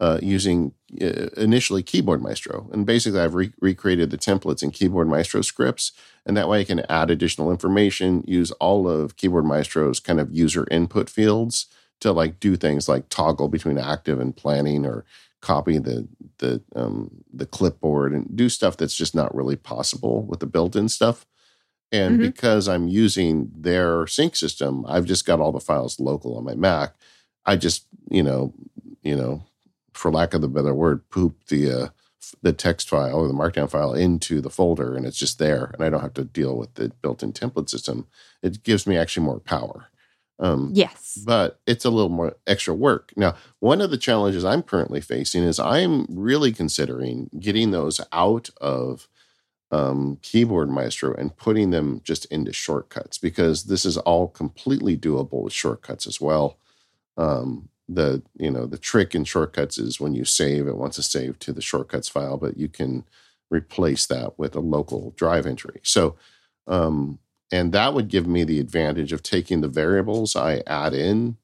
uh, using uh, initially Keyboard Maestro. And basically, I've re- recreated the templates in Keyboard Maestro scripts. And that way I can add additional information, use all of Keyboard Maestro's kind of user input fields to like do things like toggle between active and planning or copy the the um, the clipboard and do stuff that's just not really possible with the built-in stuff. And mm-hmm. because I'm using their sync system, I've just got all the files local on my Mac. I just, you know, you know, for lack of the better word, poop the uh, the text file or the markdown file into the folder, and it's just there, and I don't have to deal with the built-in template system. It gives me actually more power. Um, yes, but it's a little more extra work. Now, one of the challenges I'm currently facing is I'm really considering getting those out of um, Keyboard Maestro and putting them just into shortcuts because this is all completely doable with shortcuts as well. Um, the you know the trick in shortcuts is when you save it wants to save to the shortcuts file, but you can replace that with a local drive entry. So um, and that would give me the advantage of taking the variables I add in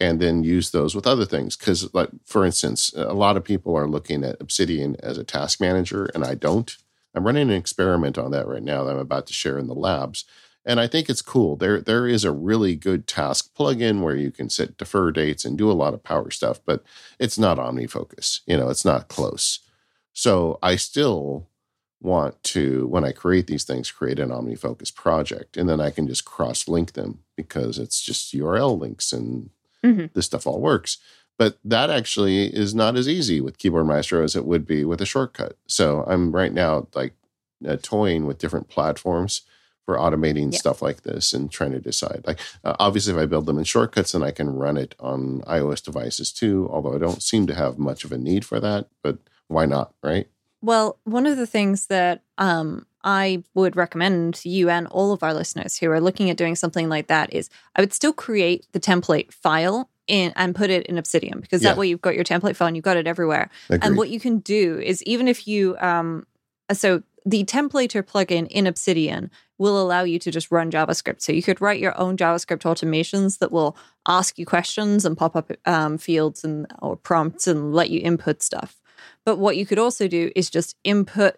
and then use those with other things. Because, like for instance, a lot of people are looking at Obsidian as a task manager, and I don't. I'm running an experiment on that right now that I'm about to share in the labs and I think it's cool. There there is a really good task plugin where you can set defer dates and do a lot of power stuff, but it's not OmniFocus. You know, it's not close. So I still want to, when I create these things, create an OmniFocus project, and then I can just cross link them because it's just URL links and mm-hmm. this stuff all works. But that actually is not as easy with Keyboard Maestro as it would be with a shortcut. So I'm right now like uh, toying with different platforms for automating yeah. stuff like this and trying to decide. Like, uh, obviously, if I build them in shortcuts, then I can run it on iOS devices too. Although I don't seem to have much of a need for that, but why not, right? Well, one of the things that um, I would recommend to you and all of our listeners who are looking at doing something like that is I would still create the template file in and put it in Obsidian because yeah. that way you've got your template file and you've got it everywhere. Agreed. And what you can do is even if you um, so the templater plugin in Obsidian will allow you to just run JavaScript. So you could write your own JavaScript automations that will ask you questions and pop up um, fields and or prompts and let you input stuff. But what you could also do is just input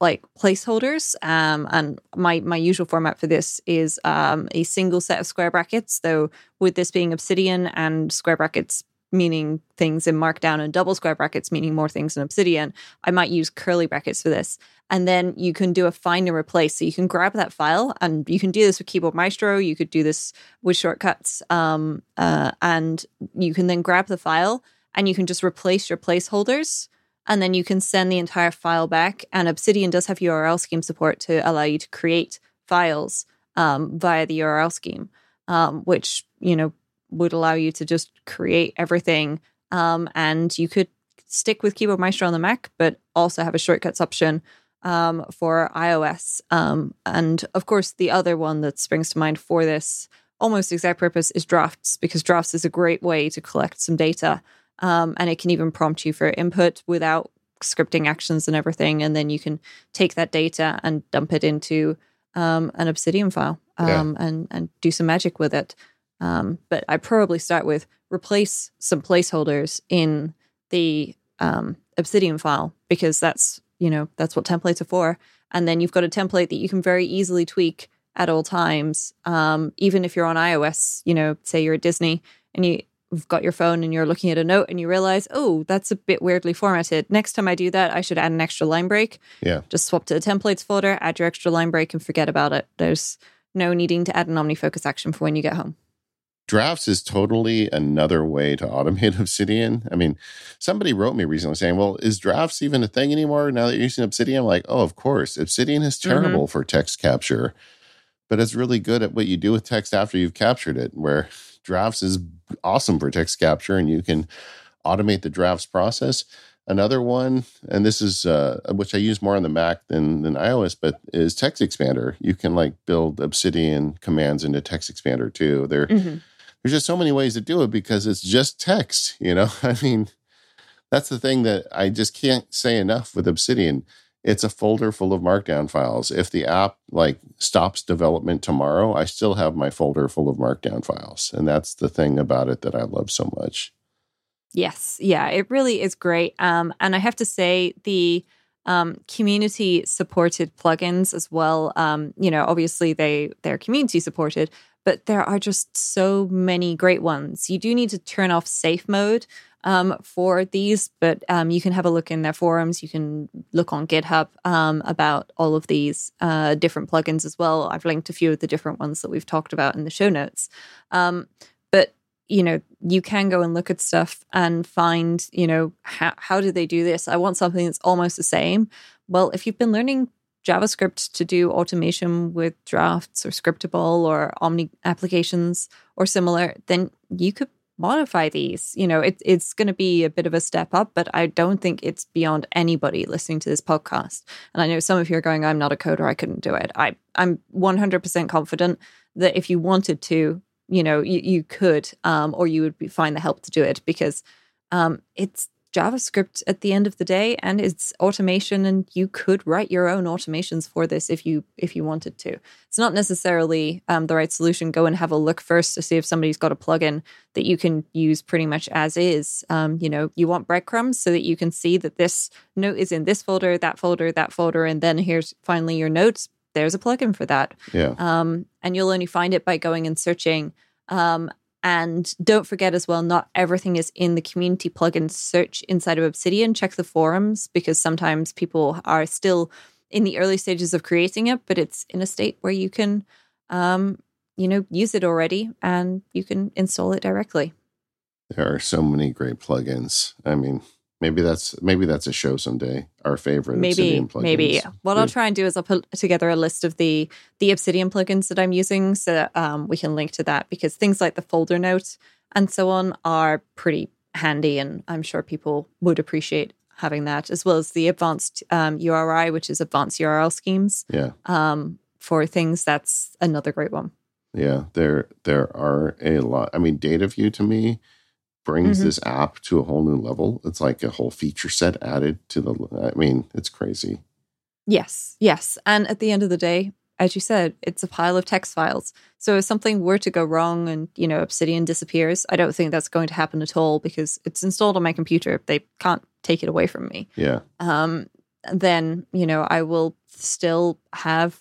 like placeholders. Um, and my my usual format for this is um, a single set of square brackets. Though with this being Obsidian and square brackets meaning things in Markdown and double square brackets meaning more things in Obsidian, I might use curly brackets for this. And then you can do a find and replace. So you can grab that file and you can do this with Keyboard Maestro. You could do this with shortcuts. Um, uh, and you can then grab the file and you can just replace your placeholders. And then you can send the entire file back. And Obsidian does have URL scheme support to allow you to create files um, via the URL scheme, um, which, you know, would allow you to just create everything. Um, and you could stick with Keyboard Maestro on the Mac, but also have a shortcuts option um, for iOS. Um, and of course, the other one that springs to mind for this almost exact purpose is Drafts, because Drafts is a great way to collect some data Um, and it can even prompt you for input without scripting actions and everything. And then you can take that data and dump it into um, an Obsidian file um, yeah. and, and do some magic with it. Um, but I probably start with replace some placeholders in the um, Obsidian file because that's you know that's what templates are for. And then you've got a template that you can very easily tweak at all times, um, even if you're on iOS. You know, say you're at Disney and you you've got your phone and you're looking at a note and you realize, oh, that's a bit weirdly formatted. Next time I do that, I should add an extra line break. Yeah. Just swap to the templates folder, add your extra line break, and forget about it. There's no needing to add an OmniFocus action for when you get home. Drafts is totally another way to automate <laughs> Obsidian. I mean, somebody wrote me recently saying, well, is drafts even a thing anymore now that you're using Obsidian? I'm like, oh, of course. Obsidian is mm-hmm. terrible mm-hmm. for text capture, but it's really good at what you do with text after you've captured it, where <laughs> drafts is awesome for text capture and you can automate the drafts process. Another one, and this is uh, which I use more on the Mac than than iOS, but is TextExpander. You can like build Obsidian commands into TextExpander too. There, mm-hmm. There's just so many ways to do it because it's just text. You know, <laughs> I mean, that's the thing that I just can't say enough with Obsidian it's a folder full of markdown files. If the app like stops development tomorrow, I still have my folder full of markdown files. And that's the thing about it that I love so much. Yes. Yeah, it really is great. Um, and I have to say the um, community supported plugins as well. Um, you know, obviously they they're community supported, but there are just so many great ones. You do need to turn off safe mode um, for these, but um, you can have a look in their forums. You can look on GitHub um, about all of these uh, different plugins as well. I've linked a few of the different ones that we've talked about in the show notes. Um, but you know, you can go and look at stuff and find, you know, how how do they do this? I want something that's almost the same. Well, if you've been learning JavaScript to do automation with drafts or scriptable or Omni applications or similar, then you could modify these. You know, it, it's going to be a bit of a step up, but I don't think it's beyond anybody listening to this podcast. And I know some of you are going, I'm not a coder, I couldn't do it. I, I'm 100% confident that if you wanted to, you know, you, you could, um, or you would be, find the help to do it because um, it's JavaScript at the end of the day and it's automation and you could write your own automations for this if you if you wanted to. It's not necessarily um, the right solution. Go and have a look first to see if somebody's got a plugin that you can use pretty much as is. Um, you know, you want breadcrumbs so that you can see that this note is in this folder, that folder, that folder, and then here's finally your notes. There's a plugin for that. Yeah. Um, and you'll only find it by going and searching um, and don't forget as well, not everything is in the community plugin search inside of Obsidian. Check the forums because sometimes people are still in the early stages of creating it, but it's in a state where you can, um, you know, use it already and you can install it directly. There are so many great plugins. I mean, Maybe that's maybe that's a show someday. Our favorite maybe maybe. What. I'll try and do is I'll put together a list of the the Obsidian plugins that I'm using, so that, um, we can link to that because things like the folder note and so on are pretty handy, and I'm sure people would appreciate having that as well as the advanced um, URI, which is advanced URL schemes. Yeah. Um, for things, that's another great one. Yeah, there there are a lot. I mean, data view to me brings mm-hmm. this app to a whole new level. It's like a whole feature set added to the. I mean, it's crazy. Yes, yes. And at the end of the day, as you said, it's a pile of text files. So if something were to go wrong and, you know, Obsidian disappears, I don't think that's going to happen at all because it's installed on my computer. They can't take it away from me. Yeah. Um, then, you know, I will still have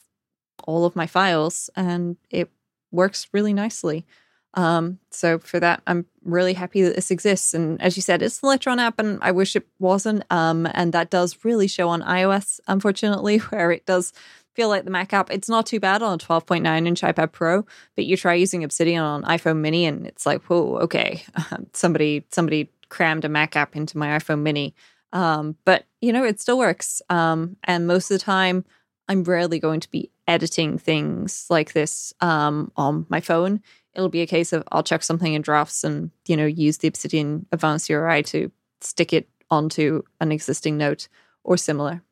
all of my files and it works really nicely. Um, so for that, I'm really happy that this exists. And as you said, it's the Electron app, and I wish it wasn't. Um, and that does really show on iOS, unfortunately, <laughs> where it does feel like the Mac app. It's not too bad on a 12.9 inch iPad Pro, but you try using Obsidian on iPhone Mini, and it's like, whoa, okay, <laughs> somebody somebody crammed a Mac app into my iPhone Mini. Um, but you know, it still works. Um, and most of the time, I'm rarely going to be editing things like this um, on my phone it'll be a case of I'll check something in drafts and, you know, use the Obsidian Advanced URI to stick it onto an existing note or similar.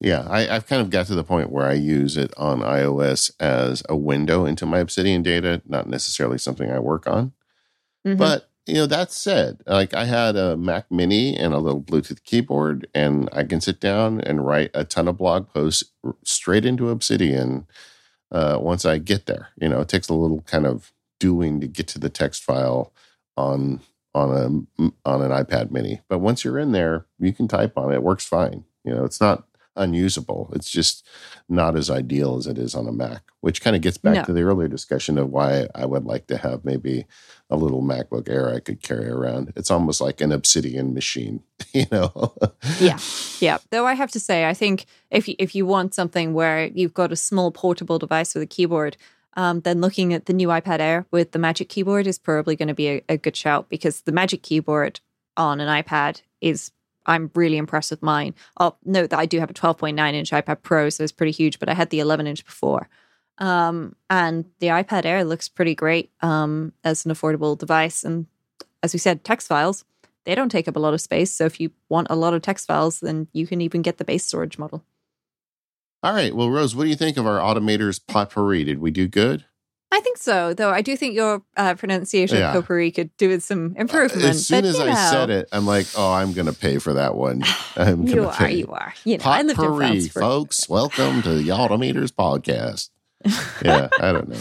Yeah, I, have kind of got to the point where I use it on iOS as a window into my Obsidian data, not necessarily something I work on. Mm-hmm. But you know, that said, like I had a Mac Mini and a little Bluetooth keyboard, and I can sit down and write a ton of blog posts straight into Obsidian uh, once I get there. You know, it takes a little kind of doing to get to the text file on on a on an iPad Mini, but once you're in there, you can type on it. It works fine. You know, it's not unusable. It's just not as ideal as it is on a Mac, which kind of gets back no. to the earlier discussion of why I would like to have maybe a little MacBook Air I could carry around. It's almost like an Obsidian machine, <laughs> you know. yeah. Yeah. Though I have to say I think if you, if you want something where you've got a small portable device with a keyboard, um, then looking at the new iPad Air with the Magic Keyboard is probably going to be a, a good shout because the Magic Keyboard on an iPad is I'm really impressed with mine. I'll note that I do have a 12.9 inch iPad Pro, so it's pretty huge, but I had the 11 inch before. Um, and the iPad Air looks pretty great um, as an affordable device. And as we said, text files, they don't take up a lot of space. So if you want a lot of text files, then you can even get the base storage model. All right. Well, Rose, what do you think of our automators potpourri? Did we do good? I think so, though. I do think your uh, pronunciation yeah. of potpourri could do with some improvement. Uh, as soon but, as I know. said it, I'm like, oh, I'm going to pay for that one. <sighs> I'm you are, pay. you are. You know, potpourri, folks. Welcome to the Automators podcast. <laughs> Yeah, I don't know.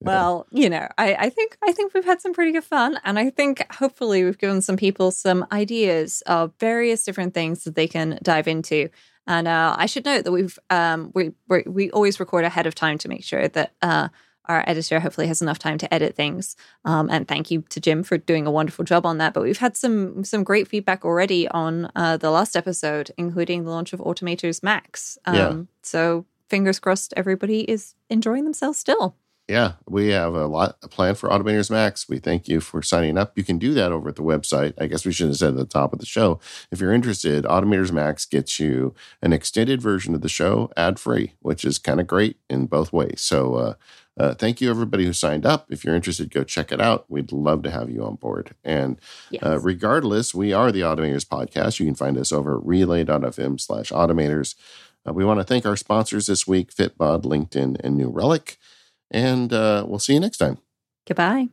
Well, you know, I, I think I think we've had some pretty good fun, and I think hopefully we've given some people some ideas of various different things that they can dive into. And uh, I should note that we've um, we we always record ahead of time to make sure that uh, our editor hopefully has enough time to edit things. Um, and thank you to Jim for doing a wonderful job on that. But we've had some some great feedback already on uh, the last episode, including the launch of Automators Max. Um, yeah. So fingers crossed, everybody is enjoying themselves still. Yeah, we have a lot planned for Automators Max. We thank you for signing up. You can do that over at the website. I guess we should have said at the top of the show. If you're interested, Automators Max gets you an extended version of the show ad free, which is kind of great in both ways. So uh, uh, thank you, everybody who signed up. If you're interested, go check it out. We'd love to have you on board. And uh, yes. uh, regardless, we are the Automators Podcast. You can find us over at relay.fm slash automators. Uh, we want to thank our sponsors this week Fitbod, LinkedIn, and New Relic. And uh, we'll see you next time. Goodbye.